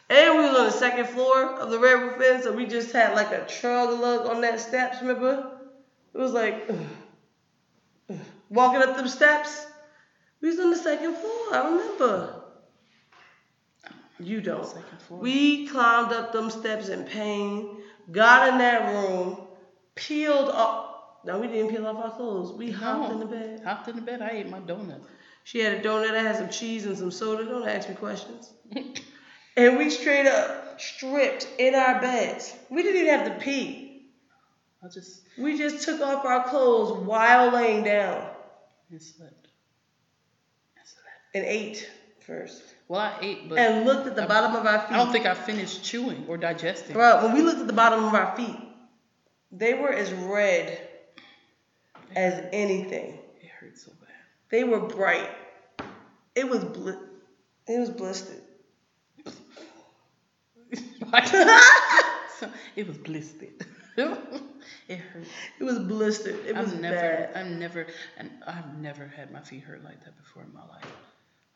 And we was on the second floor of the Red Roof Inn, so we just had like a trug lug on that steps, remember? It was like ugh, ugh. walking up them steps. We was on the second floor, I remember. You don't. Second floor. We climbed up them steps in pain, got in that room, peeled off. No, we didn't peel off our clothes. We hopped in the bed. Hopped in the bed. I ate my donut. She had a donut that had some cheese and some soda. Don't ask me questions. and we straight up stripped in our beds. We didn't even have to pee. I just We just took off our clothes while laying down and slept. And ate first. Well, I ate, but And looked at the bottom of our feet. I don't think I finished chewing or digesting. Bro, when we looked at the bottom of our feet, they were as red as anything. It hurt so bad. They were bright. It was bli- it was blistered. It was blistered. it hurt. It was blistered. It was I've never, bad. I've never, and I've never had my feet hurt like that before in my life.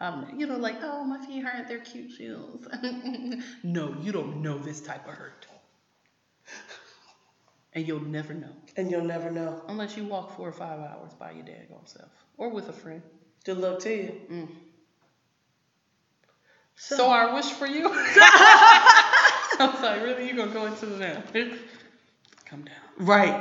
Um, you know, like, oh, my feet hurt. They're cute shoes. no, you don't know this type of hurt, and you'll never know And you'll never know. unless you walk four or five hours by your daggone self or with a friend. Good luck to you. Mm. So, So our wish for you. I'm sorry, really? You're gonna go into the now? Come down, right.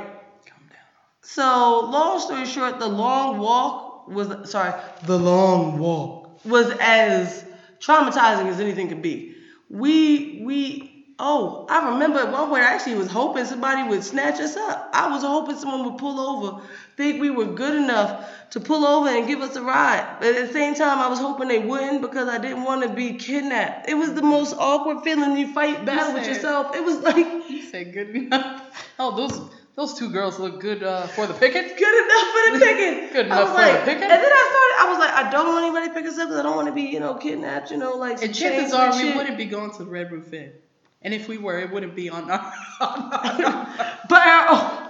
come down. So long story short, the long walk was sorry, the long walk was as traumatizing as anything could be. We we oh, I remember at one point I actually was hoping somebody would snatch us up. I was hoping someone would pull over, think we were good enough to pull over and give us a ride. But at the same time I was hoping they wouldn't because I didn't want to be kidnapped. It was the most awkward feeling you fight battle with said- yourself. It was like You said good enough. Oh, those those two girls look good uh, for the picket. good enough for the picking. Good I enough for the like, picking? And then I started, I was like, I don't want anybody to pick us up because I don't want to be, you know, kidnapped, you know, like And chances are and we wouldn't be going to the Red Roof Inn. And if we were, it wouldn't be on our. on our- But our, oh,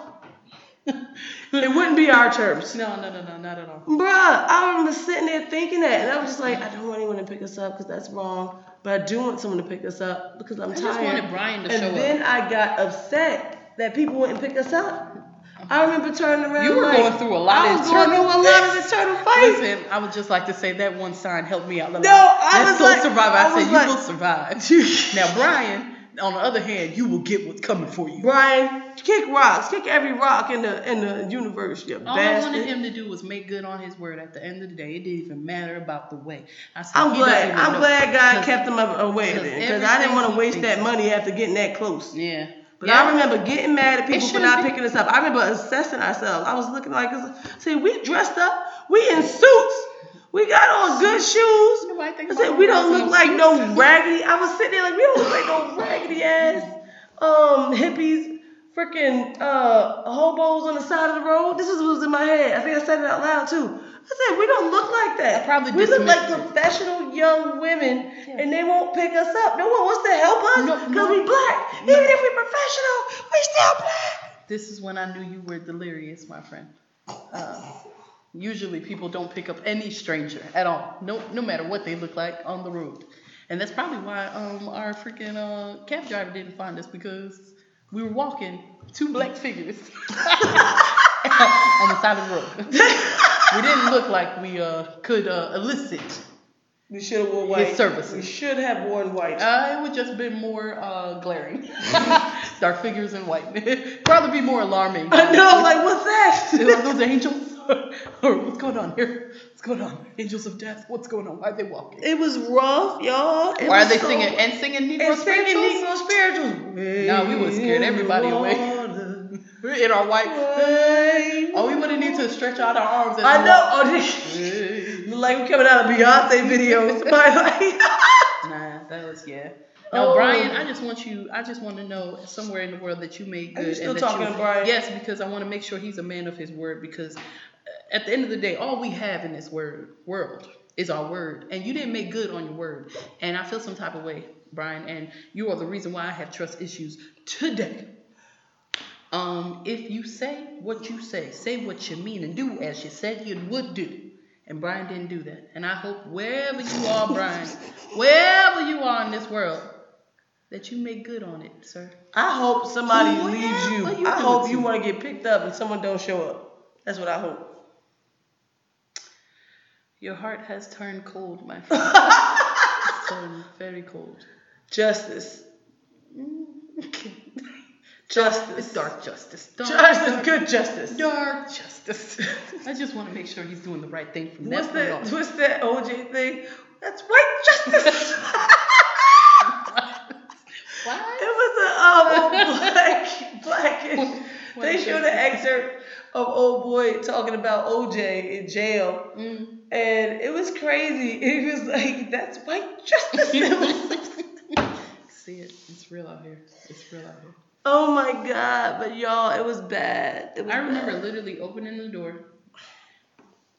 it wouldn't be our terms. no, no, no, no, not at all. Bruh, I remember sitting there thinking that, and I was just like, I don't want anyone to pick us up because that's wrong, but I do want someone to pick us up because I'm I tired. just wanted Brian to and show up. And then. I got upset that people wouldn't pick us up. I remember turning around. You were like, going through a lot I of was going through a lot of internal fights. Listen, I would just like to say that one sign helped me out. A little bit. No, I was still like- survive. I I, said like- you will survive. now, Brian, on the other hand, you will get what's coming for you. Brian, kick rocks, kick every rock in the in the universe, you All I wanted bastard. him to do was make good on his word. At the end of the day, it didn't even matter about the way. I said, I'm glad. I'm glad God kept him away because I didn't want to waste that money after getting that close. Yeah. But yeah. I remember getting mad at people for be. picking us up. I remember assessing ourselves. I was looking like, see, we dressed up, we in suits, we got on good shoes. I said we don't look like no raggedy. I was sitting there like we don't look like no raggedy ass um hippies, freaking uh hobos on the side of the road. This is what was in my head. I think I said it out loud too. I said we don't look like that. I probably we look like professional young women, Yeah. and they won't pick us up. No one wants to help us because no. we black. No. Even if we're professional, we still black. This is when I knew you were delirious, my friend. Uh, usually people don't pick up any stranger at all, no, no matter what they look like on the road. And that's probably why um, our freaking uh, cab driver didn't find us because we were walking two black figures on the side of the road. we didn't look like we uh, could uh, elicit. We should have worn white. services. We should have worn white. Uh, it would just been more uh, glaring. Our figures in white. Probably be more alarming. I know, like what's that? Are those angels? or what's going on here? What's going on? Angels of death. What's going on? Why are they walking? It was rough, y'all. It Why are they so- singing and singing Negro and singing spirituals? Negro spirituals? No, we would've scared everybody away. away. We're in our white. Oh, we wouldn't need to stretch out our arms. I know. Oh, this- like we're coming out of Beyonce videos. Somebody like, Nah, that was yeah. No, Oh. Brian, I just want you. I just want to know somewhere in the world that you made good. Are you still and that talking you, to Brian? Yes, because I want to make sure he's a man of his word. Because uh, at the end of the day, all we have in this word world is our word, and you didn't make good on your word. And I feel some type of way, Brian, and you are the reason why I have trust issues today. Um, if you say what you say, say what you mean, and do as you said you would do. And Brian didn't do that. And I hope wherever you are, Brian, wherever you are in this world, that you make good on it, sir. I hope somebody Well, leaves yeah, you. you I hope you want to get picked up and someone don't show up. That's what I hope. Your heart has turned cold, my friend. it's turned very cold. Justice. Mm, Okay. Justice. It's dark justice. Dark, Justice. dark, Good justice. dark justice. I just want to make sure he's doing the right thing from What's that point on. What's that OJ thing? That's white justice. What? It was a um, black blackish. They showed an excerpt of old boy talking about OJ in jail, Mm. and it was crazy. It was like that's white justice. See it. It's real out here. It's real out here. Oh my god! But y'all, it was bad. It was I remember bad. literally opening the door.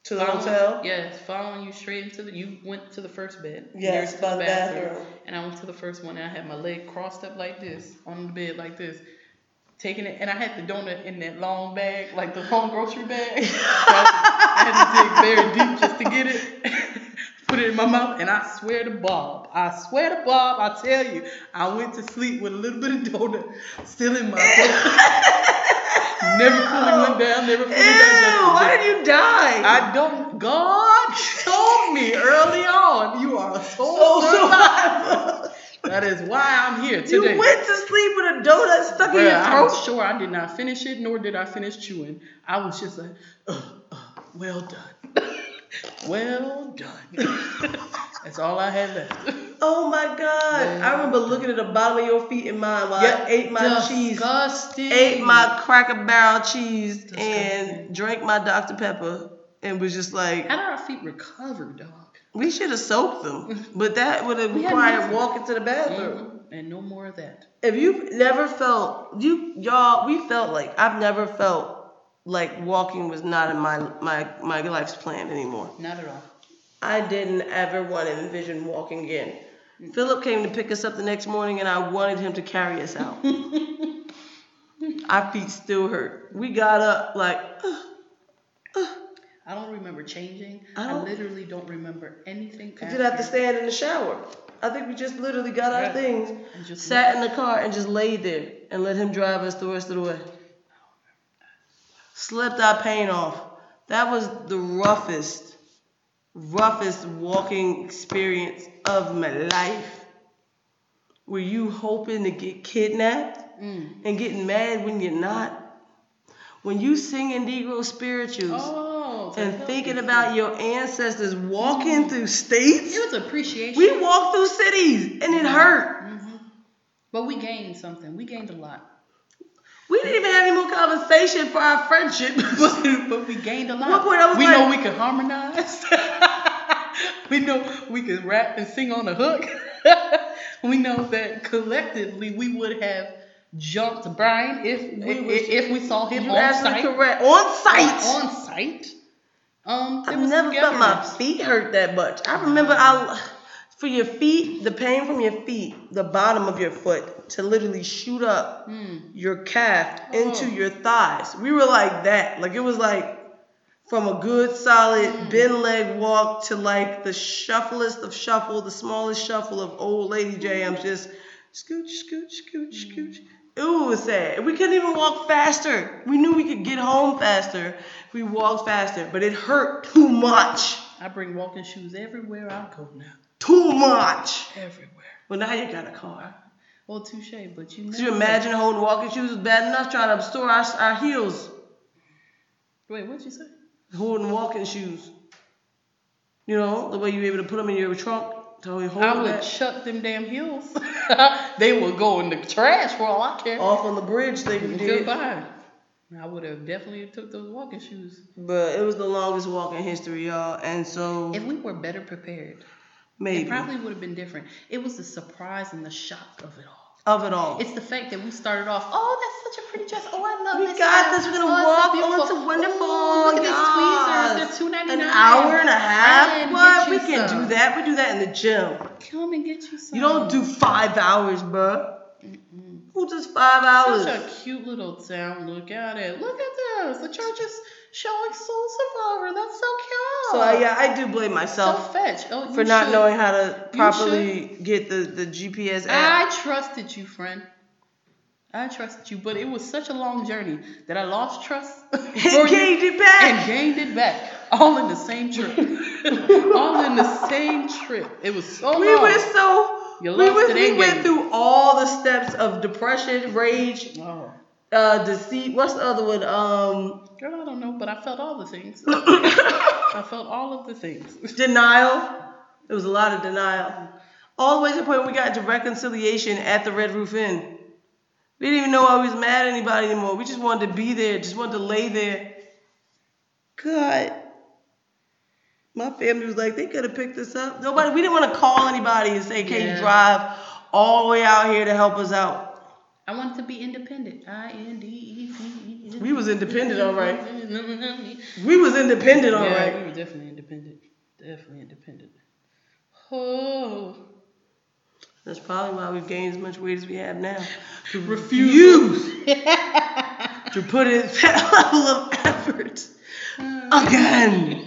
to the following- hotel. Yes, following you straight into the. You went to the first bed. Yes, nearest by the bathroom. And I went to the first one, and I had my leg crossed up like this on the bed, like this, taking it. And I had the donut in that long bag, like the long grocery bag. So I, I had to dig very deep just to get it. Put it in my mouth, and I swear to Bob, I swear to Bob, I tell you, I went to sleep with a little bit of donut still in my throat. never fully went down, never fully Ew! digested. Why did you die? I don't. God told me early on, you are a soul so survivor. That is why I'm here today. You went to sleep with a donut stuck in your I'm throat. sure I did not finish it, nor did I finish chewing. I was just like, uh, uh, well done. well done. That's all I had left. Oh my god! I remember looking at the bottom of your feet and mine while I ate my cheese, Disgusting. ate my Cracker Barrel cheese, Disgusting. and drank my Dr Pepper, and was just like, How did our feet recover, dog? we should have soaked them, but that would have required walking to the bathroom. Mhm. And no more of that. If you've never felt you y'all, we felt like I've never felt like walking was not in my my my life's plan anymore. Not at all. I didn't ever want to envision walking again. Mm-hmm. Philip came to pick us up the next morning, and I wanted him to carry us out. Our feet still hurt. We got up like, uh, uh. I don't remember changing. I I, literally don't remember anything. we did have to stand in the shower. I think we just literally got our things, And just sat in the car, and just laid there and let him drive us the rest of the way. Slept that pain off. That was the roughest, roughest walking experience of my life. Were you hoping to get kidnapped? Mm. and getting mad when you're not. When you singing Negro spirituals Oh, and thinking about your ancestors walking through states, It was appreciation. we walked through cities and it hurt. hmm But we gained something. We gained a lot. We didn't even have any more conversation for our friendship. but, but we gained a lot. one point I was we like- know we can harmonize. we know we can rap and sing on a hook. we know that collectively we would have jumped Brian if We if, if we saw him on site. correct. On site. On site. Um, was never felt my feet hurt that much. I remember I, for your feet, the pain from your feet, the bottom of your foot, to literally shoot up Mm. your calf into Oh. your thighs. We were like that. Like it was like from a good solid Mm. bend leg walk to like the shufflest of shuffle, the smallest shuffle of old lady jams, just scooch, scooch, scooch, Mm. scooch. Ooh, it was sad. We couldn't even walk faster. We knew we could get home faster. if We walked faster, but it hurt too much. I bring walking shoes everywhere I go now. Too much. Everywhere. Well, now you got a car. Well, touche, but you Could you imagine holding walking shoes was bad enough trying to store our, our heels? Wait, what'd you say? holding walking shoes. You know, the way you able to put them in your trunk to hold I would that. chuck them damn heels. they would go in the trash for all I care. Off on the bridge they did. Goodbye. I would have definitely took those walking shoes. But it was the longest walk in history, y'all. And so If we were better prepared, maybe it probably would have been different. It was the surprise and the shock of it all. of it all. It's the fact that we started off, oh, that's such a pretty dress. Oh, I love We this. We got style. this. We're gonna oh, it's so walk beautiful. on wonderful. Ooh, look at yes. these tweezers. They're two ninety An hour and a half. Ryan, What? We you can some. do that. We do that in the gym. Come and get you some. You don't do five hours, bruh. Who just five hours? Such a cute little town. Look at it. Look at this. The church is showing Soul Survivor. That's so cute. So uh, yeah, I do blame So myself fetch. Oh, for not should. knowing how to properly get the the GPS app. I trusted you, friend. I trusted you, but it was such a long journey that I lost trust and gained it back. and gained it back, all in the same trip. all in the same trip. It was so we long. were so we, was, it we went through all the steps of depression, rage, Oh, uh, deceit. What's the other one? Um, girl, I don't know, but I felt all the things. I felt all of the things. denial. There was a lot of denial. All the way to the point we got to reconciliation at the Red Roof Inn. We didn't even know I was mad at anybody anymore. We just wanted to be there, just wanted to lay there. God. My family was like, they could have picked us up. Nobody, we didn't want to call anybody and say, can you drive all the way out here to help us out? I wanted to be independent. I N D E P E. We was independent, all right. We was independent, all right. we were definitely independent. Definitely independent. Oh. That's probably why we've gained as much weight as we have now. To refuse to put in that level of effort hmm. again.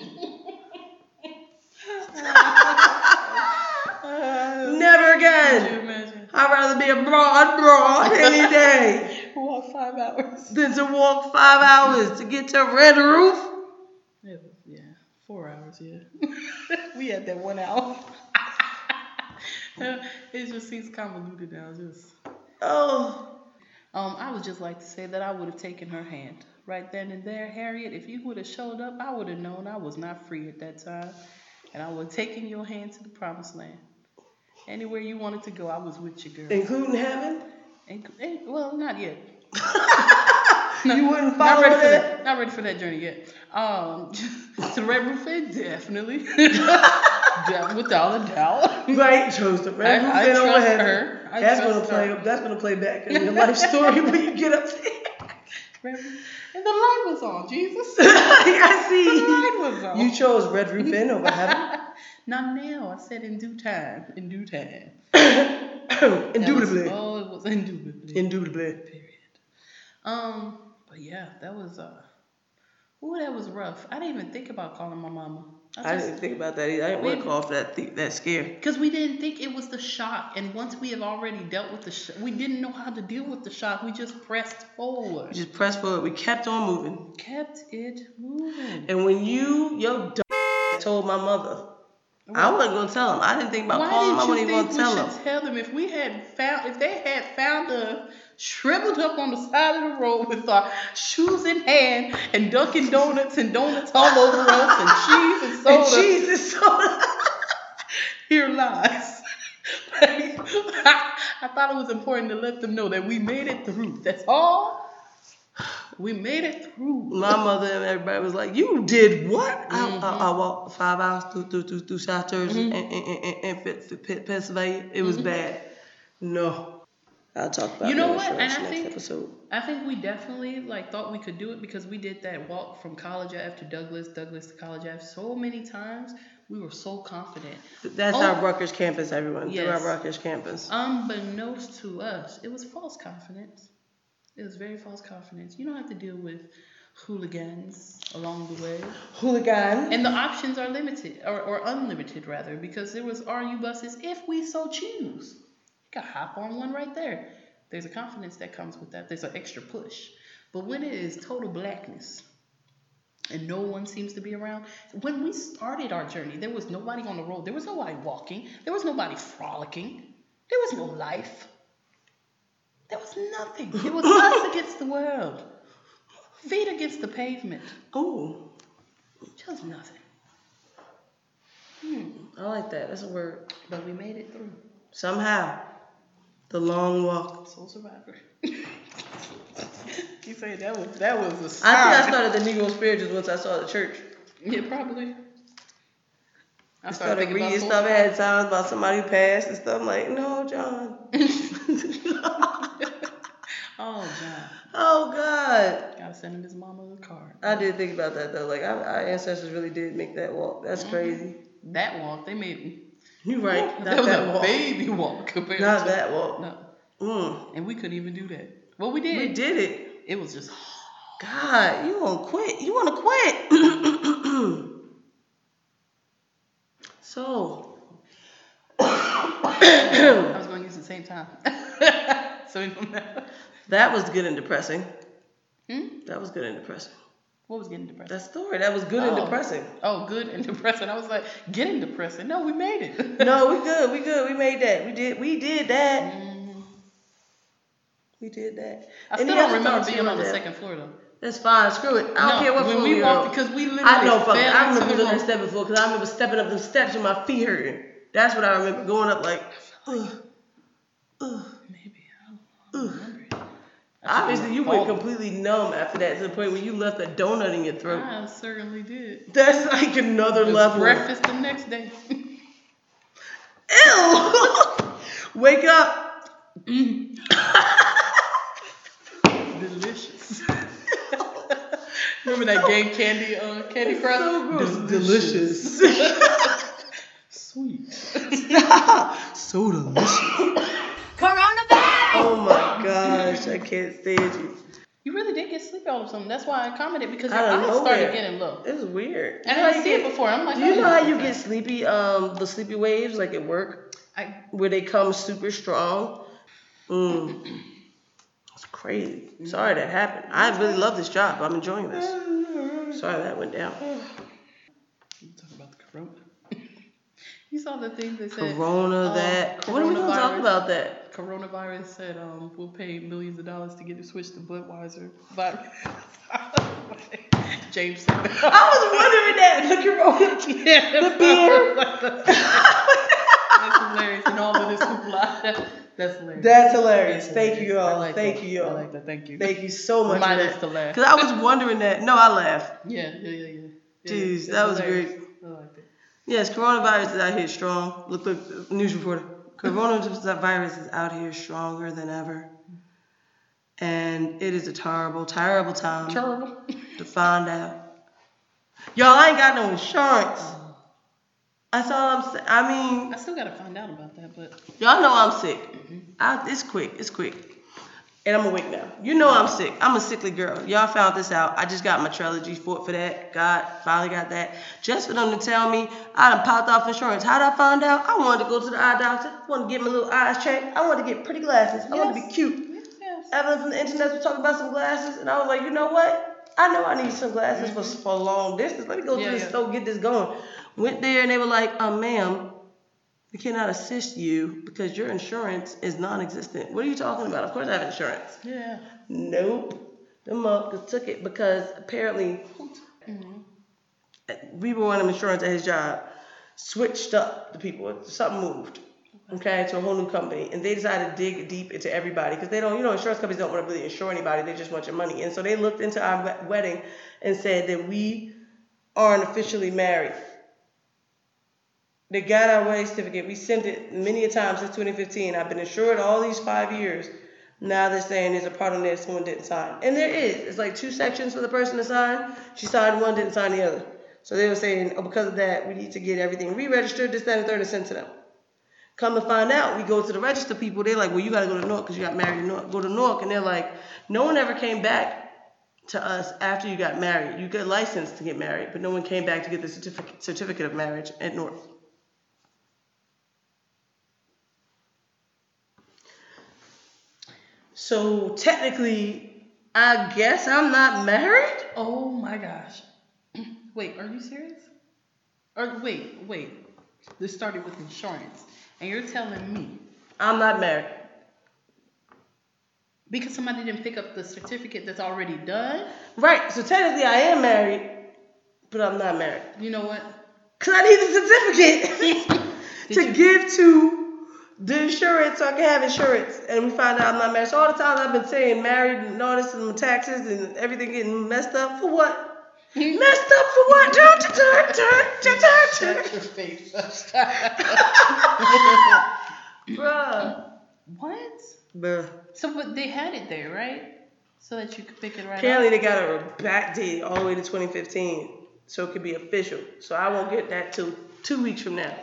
Never again. I'd rather be a broad broad any day Walk five hours. than to walk five hours to get to Red Roof. It was, yeah, four hours, yeah. we had that one hour. it just seems convoluted now, just. Oh, Um, I would just like to say that I would have taken her hand right then and there, Harriet. If you would have showed up, I would have known I was not free at that time, and I would have taken your hand to the promised land. Anywhere you wanted to go, I was with you, girl. including heaven? And, and- well, not yet. You wouldn't follow not ready for that? that. Not ready for that journey yet. Um, to the Red Roof Inn, definitely. Without a doubt. Right, chose the Red I- Roof I Inn over trust heaven. her. I That's gonna play. her. That's gonna play back in your life story when you get up there. And the light was on, Jesus. I see. The light was on. You chose Red Roof Inn over heaven. Not now. I said in due time. In due time. That was- Indubitably. oh, it was indubitably. Indubitably. Period. Um, but yeah, that was uh, ooh, that was rough. I didn't even think about calling my mama. I just, didn't think about that either. I didn't want to call for that th- that scare. Because we didn't think it was the shock, and once we have already dealt with the shock, we didn't know how to deal with the shock. We just pressed We forward, just pressed forward. We kept on moving. kept it moving. And when you, your dumb told my mother, I wasn't gonna tell him. I didn't think about Why calling him. I wasn't even gonna tell should tell them if we had found if they had found us shriveled up on the side of the road with our shoes in hand and Dunkin' Donuts and donuts all over us and cheese and soda? And Jesus soda. Here lies. I, I thought it was important to let them know that we made it through. That's all. We made it through. My mother and everybody was like, "You did what?" Mhm. I, I, I walked five hours through through through, through South Jersey Mhm. and, and, and, and, Pe- Pe- Pennsylvania. It was Mhm. bad. No, I'll talk about You know that what? insurance And I next think- episode. I think we definitely like thought we could do it because we did that walk from College Ave to Douglass, Douglass to College Ave so many times. We were so confident. That's Oh. our Rutgers campus, everyone. Through our Yes. Rutgers campus. Unbeknownst to us, it was false confidence. It was very false confidence. You don't have to deal with hooligans along the way. Hooligan. And the options are limited, or, or unlimited rather, because there was RU buses if we so choose. You can hop on one right there. There's a confidence that comes with that. There's an extra push. But when it is total blackness and no one seems to be around, when we started our journey, there was nobody on the road. There was nobody walking. There was nobody frolicking. There was no life. There was nothing. It was us against the world. Feet against the pavement. Oh, Just nothing. Hmm. I like that. That's a word. But we made it through. Somehow, the long walk. Soul survivor. you say that was that was a I think I started the Negro spirit just once I saw the church. Yeah, probably. I I started started reading stuff. I had times about somebody who passed and stuff. I'm like, no, John. Oh, John. oh God. Gotta send him his mama a card. I did think about that though. Like our, our ancestors really did make that walk. That's Mm-hmm. crazy. That walk, they made You right. Not that was that a walk. baby walk compared Not to that walk. No. Mm. and we couldn't even do that. Well, we did. We did it. It was just. God, you want to quit? You want to quit? so, I was going to use the same time. so we don't know. That was good and depressing. Hmm? That was good and depressing. What was getting depressing? That story, that was good and Oh. depressing. Oh, good and depressing. I was like, getting depressing. No, we made it. No, we good. We good. We made that. We did. We did that. Mhm. We did that. I Any still don't remember being on the had? second floor though. That's fine. Screw it. I don't no, care what when we we walked on. because we literally I know, fuck. I remember doing that step before because I remember stepping up them steps and my feet hurting. That's what I remember going up like, ugh, ugh, Maybe I don't, ugh. Don't remember it. Obviously, you went completely numb after that to the point where you left a donut in your throat. I certainly did. That's like another It was level. breakfast the next day. Ew! Wake up. delicious. Remember that game Candy uh, Candy It's Crush? so gross. Delicious. Sweet. so delicious. Coronavirus! Oh my gosh, I can't stand you. You really did get sleepy all of a sudden. That's why I commented because your eyes nowhere. started getting low. It's weird. And I see it before. I'm like, Do you oh, know how you get sleepy? Um, the sleepy waves, like at work, I, where they come super strong. Mm. It's crazy. Sorry that happened. I really love this job. I'm enjoying this. Sorry that went down. You talk about the corona. you saw the thing that said Corona, um, that. what are we gonna talk about that? Coronavirus said um we'll pay millions of dollars to get it switched to Budweiser virus. James I was wondering that. The corona. yeah, The beer. That's hilarious. And all of this hoopla. That's hilarious. That's hilarious. That's Thank you, hilarious. Y'all. like Thank that. you, y'all. I like that. Thank you. Thank you so much Remind for us to laugh. Cause I was wondering that. No, I laughed. Yeah, yeah, yeah, yeah. yeah. Jeez, It's that was hilarious. great. I like that. Yes, coronavirus is out here strong. Look, look, news reporter. Coronavirus is out here stronger than ever. And it is a terrible, terrible time Terrible. to find out. Y'all, I ain't got no insurance. That's all I'm saying. I mean, I still gotta find out about that, but y'all know I'm sick. Mm-hmm. I, it's quick. It's quick. And I'm awake now. You know I'm sick. I'm a sickly girl. Y'all found this out. I just got my Trelegy fought for that. God finally got that. Just for them to tell me I done popped off insurance. How'd I find out? I wanted to go to the eye doctor. I wanted to get my little eyes checked. I wanted to get pretty glasses. I wanted to be cute. yes, yes. Evelyn from the internet was talking about some glasses, and I was like, you know what? I know I need some glasses for, for long distance. Let me go Yeah, to the yeah. store get this going. Went there and they were like, um, ma'am, we cannot assist you because your insurance is non-existent. What are you talking about? Of course I have insurance. Yeah. Nope. The motherfuckers took it because apparently Mhm. we were on insurance at his job, switched up the people. Something moved. Okay, to a whole new company, and they decided to dig deep into everybody because they don't, you know, insurance companies don't want to really insure anybody; they just want your money. And so they looked into our wedding and said that we aren't officially married. They got our wedding certificate. We sent it many a time since 2015. I've been insured all these five years. Now they're saying there's a part on there someone didn't sign, and there is. It's like two sections for the person to sign. She signed one, didn't sign the other. So they were saying, oh, because of that, we need to get everything re-registered, this, that, and third, and sent to them. Come to find out, we go to the register people. They're like, well, you got to go to Newark because you got married in. Go to Newark, and they're like, no one ever came back to us after you got married. You got licensed to get married, but no one came back to get the certificate certificate of marriage at Newark. So technically, I guess I'm not married. Oh my gosh. Wait, are you serious? Or wait, wait. This started with insurance, and you're telling me I'm not married. because somebody didn't pick up the certificate that's already done. Right. So technically, I am married, but I'm not married. You know what? Cause I need the certificate to you- give to the insurance so I can have insurance. And we find out I'm not married. So all the times I've been saying married and all this and my taxes and everything getting messed up for what? messed up for what? Turn, turn, turn, turn, turn, turn, Shut your face. Bruh. what? Bruh. So, but they had it there, right? So that you could pick it right Apparently up. they got a back date all the way to 2015, so it could be official. So I won't get that till two weeks from now.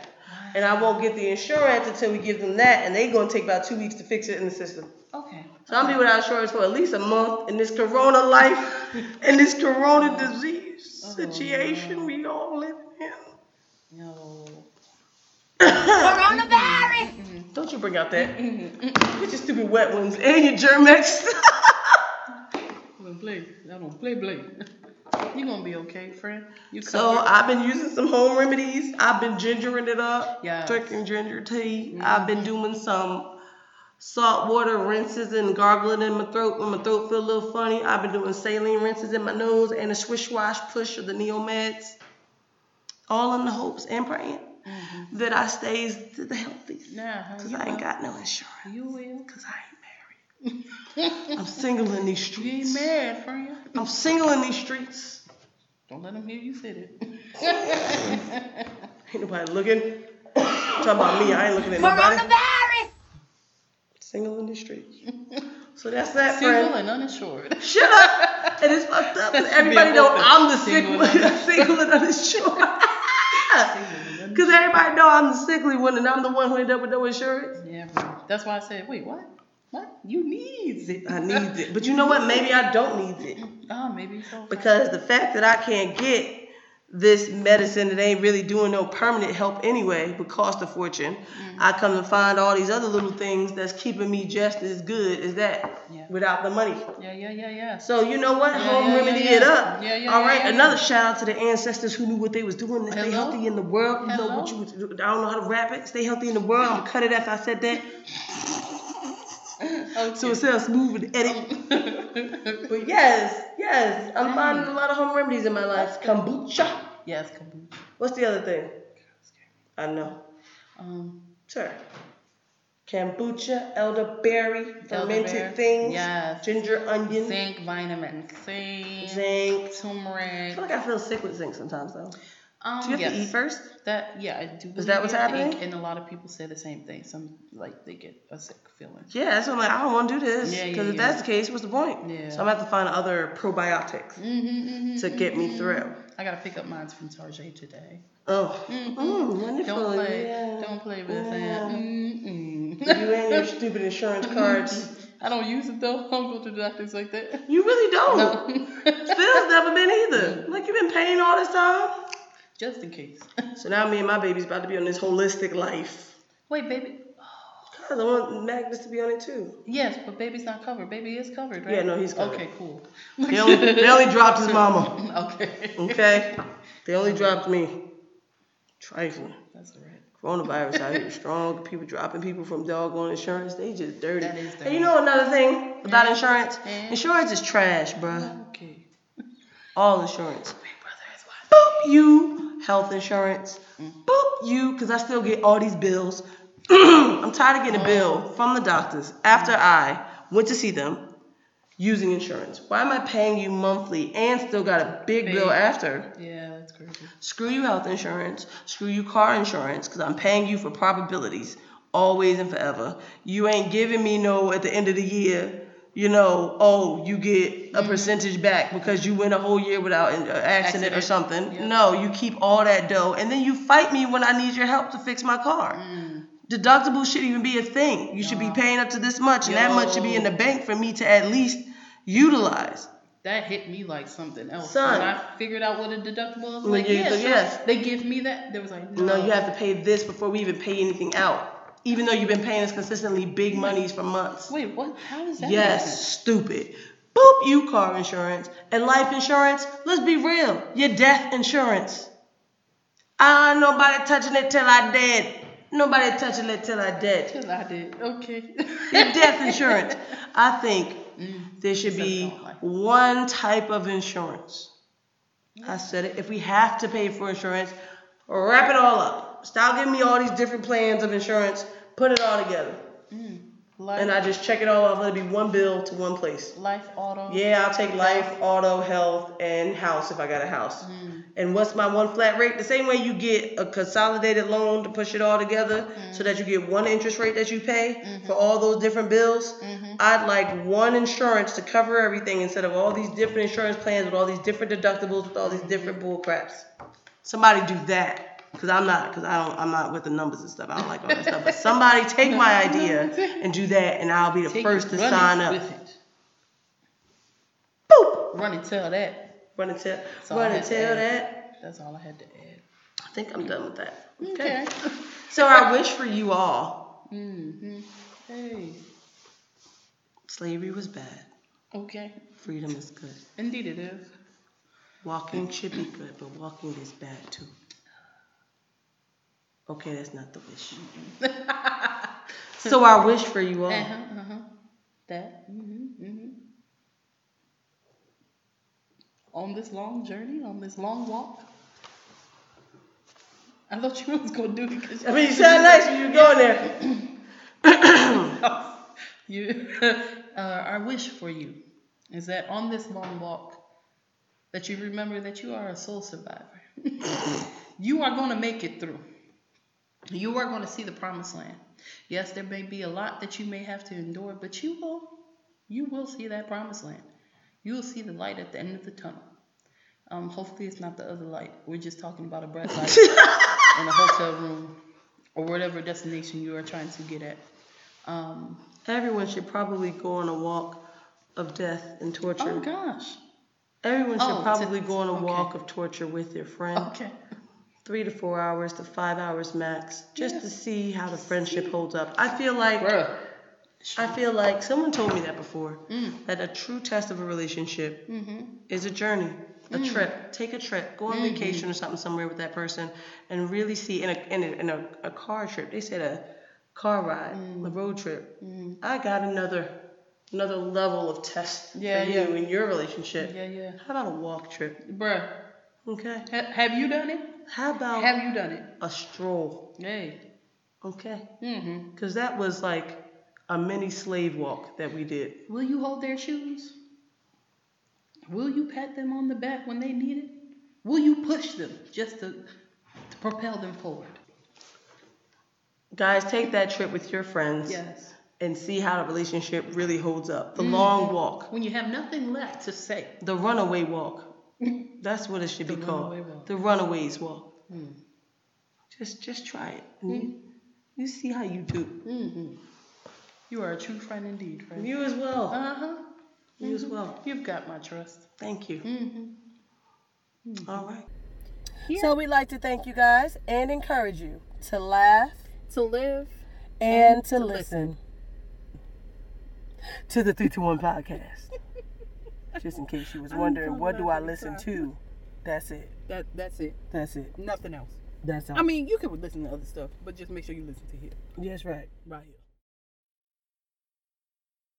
And I won't get the insurance until we give them that, and they gonna take about two weeks to fix it in the system. Okay. So I'm gonna be without insurance for at least a month in this corona life, in this corona disease Oh, situation no. we all live in. No. Coronavirus. Don't you bring out that. mmm Get your stupid wet ones and your Germ-X. Don't play. I don't play, play. You gonna be okay, friend. You so covered. I've been using some home remedies. I've been gingering it up, Yes. drinking ginger tea. I've been doing some salt water rinses and gargling in my throat when my throat feel a little funny. I've been doing saline rinses in my nose and a swish wash push of the NeilMeds. All in the hopes and praying Mhm. that I stays to the healthiest. Nah, Cause I ain't will. got no insurance. You will. Cause I ain't married. I'm single in these You ain't streets. mad, friend. I'm single in these streets. Don't let them hear you say it. Ain't nobody looking. Talking about me, I ain't looking at nobody. Coronavirus. Single in the streets. So that's that, Single friend. and uninsured. Shut up. And it's fucked up 'cause everybody know open. I'm the sick Single one. and- Single and uninsured. Because everybody know I'm the sickly one and I'm the one who ended up with no insurance. Yeah, bro. That's why I said, wait, what? What? You needs it. I need it. But you know what? Maybe I don't need it. Oh, maybe so. Because the fact that I can't get this medicine that ain't really doing no permanent help anyway, but cost a fortune, Mm-hmm. I come to find all these other little things that's keeping me just as good as that Yeah. without the money. Yeah, yeah, yeah, yeah. So you know what? Yeah, Home yeah, remedy it up. Yeah, yeah, All yeah, Another shout out to the ancestors who knew what they was doing to stay Hello? healthy in the world. You know what you Hello? I don't know how to rap it. Stay healthy in the world. I'm cut it after I said that. Okay. So it sounds smooth and edit. But yes, yes. I'm finding a lot of home remedies in my life. Kombucha. yes, kombucha. What's the other thing? I know. Um, Sure. Kombucha, elderberry, fermented elderberry. things, Yes. ginger, onion, Zinc, vitamin C, zinc. turmeric. I feel like I feel sick with zinc sometimes though. Um, Do you have yes. to eat first? That yeah, I do. Is that what's you have to happening? eat, And a lot of people say the same thing. Some like they get a sick feeling. Yeah, so I'm like, I don't want to do this. Yeah, Because yeah, if yeah. that's the case, what's the point? Yeah. So I'm gonna have to find other probiotics Mm-hmm, mm-hmm, to get me through. I gotta pick up mine from Target today. Oh, mm, wonderful. Don't play. Yeah. Don't play with Yeah. that. Mm-mm. You and your stupid insurance cards. I don't use it though. I don't go to the doctors like that. You really don't. No. Phil's never been either. Like you've been paying all this time. Just in case. So now me and my baby's about to be on this holistic life. Wait, baby. Cause I want Magnus to be on it too. Yes, but baby's not covered. Baby is covered, right? Yeah, no, he's covered. Okay, cool. They only, they only dropped his mama. okay. Okay? They only dropped me. Trifling. That's all right. Coronavirus out here strong. People dropping people from doggone insurance. They just dirty. That is And you know another thing about Yeah. insurance? Yeah. Insurance is trash, bruh. Okay. All insurance. Big brother is watching. Boop you, health insurance. Mm. Boop you, because I still get all these bills. I'm tired of getting a bill from the doctors after I went to see them using insurance. Why am I paying you monthly and still got a big Big. bill after? Yeah, that's crazy. Screw you health insurance. Screw you car insurance because I'm paying you for probabilities always and forever. You ain't giving me no at the end of the year. You know, oh, you get a percentage back because you went a whole year without an uh, accident, or something. Yeah. No, you keep all that dough and then you fight me when I need your help to fix my car. Mm. Deductible shouldn't even be a thing. You should be paying up to this much, and that much should be in the bank for me to at least utilize. That hit me like something else. Son. When I figured out what a deductible was, When like, yeah, sure. yes. They give me that. There was like, no. No, you have to pay this before we even pay anything out. Even though you've been paying us consistently big monies for months. Wait, what? How does that? Yes, stupid. Boop you car insurance and life insurance. Let's be real. Your death insurance. Ah, nobody touching it till I dead. Nobody touching it till I dead. Till I did. Okay. Your death insurance. I think Mm. there should be like- one type of insurance. I said it. If we have to pay for insurance, wrap it all up. Stop giving me all these different plans of insurance. Put it all together. Mm. Life, And I just check it all off. Let it be one bill to one place. life auto. Yeah, I'll take life, auto, health, and house if I got a house. Mm. And what's my one flat rate? The same way you get a consolidated loan to push it all together so that you get one interest rate that you pay for all those different bills. Mhm. I'd like one insurance to cover everything instead of all these different insurance plans with all these different deductibles with all these different bull craps. Somebody do that. Cause I'm not, cause I don't, I'm not with the numbers and stuff. I don't like all that stuff. But somebody take my idea and do that, and I'll be the Take first to sign up. With it. Boop. Run and tell that. Run and tell, run and tell that. That's all I had to add. I think I'm done with that. Okay. So I wish for you all, mm-hmm. Hey. slavery was bad. Okay. Freedom is good. Indeed it is. Walking should be good, but walking is bad too. Okay, that's not the wish. So I wish for you all. Uh-huh, uh-huh. That. Mm-hmm, mm-hmm. On this long journey, on this long walk. I thought you was gonna do it because I mean, you sound nice when you going there. you. Uh, our wish for you is that on this long walk, that you remember that you are a soul survivor. you are going to make it through. You are going to see the promised land. Yes, there may be a lot that you may have to endure, but you will. You will see that promised land. You will see the light at the end of the tunnel. Um, hopefully, it's not the other light. We're just talking about a bright light in a hotel room or whatever destination you are trying to get at. Um, Everyone should probably go on a walk of death and torture. oh gosh. Everyone should Oh, probably go on a okay. walk of torture with their friend. Okay. Three to four hours to five hours max, just Yeah. to see how the friendship holds up. I feel like Bruh. I feel like someone told me that before. Mm. That a true test of a relationship Mm-hmm. is a journey, a trip. Take a trip, go on vacation or something somewhere with that person, and really see in a in a, in a, a car trip. They said a car ride, a road trip. I got another another level of test Yeah, for yeah. you in your relationship. Yeah, yeah. How about a walk trip? Bruh. Okay. Ha- have you done it? How about Have you done it? a stroll? Hey. Okay. Mm-hmm. Because that was like a mini slave walk that we did. Will you hold their shoes? Will you pat them on the back when they need it? Will you push them just to, to propel them forward? Guys, take that trip with your friends Yes. and see how the relationship really holds up. The long walk, When you have nothing left to say. the runaway walk. That's what it should be called. Runaway the runaways walk. Mm. Just just try it. And you, you see how you do. Mm-hmm. You are a true friend indeed, friend. You as well. Uh-huh. You as well. You've got my trust. Thank you. Mm-hmm. All right. Yeah. So we'd like to thank you guys and encourage you to laugh To live. and to listen to the 321 podcast. Just in case you was wondering, what do I listen to? That's it. That that's it. That's it. Nothing else. That's all. I mean, you can listen to other stuff, but just make sure you listen to here. yes, right. Right here.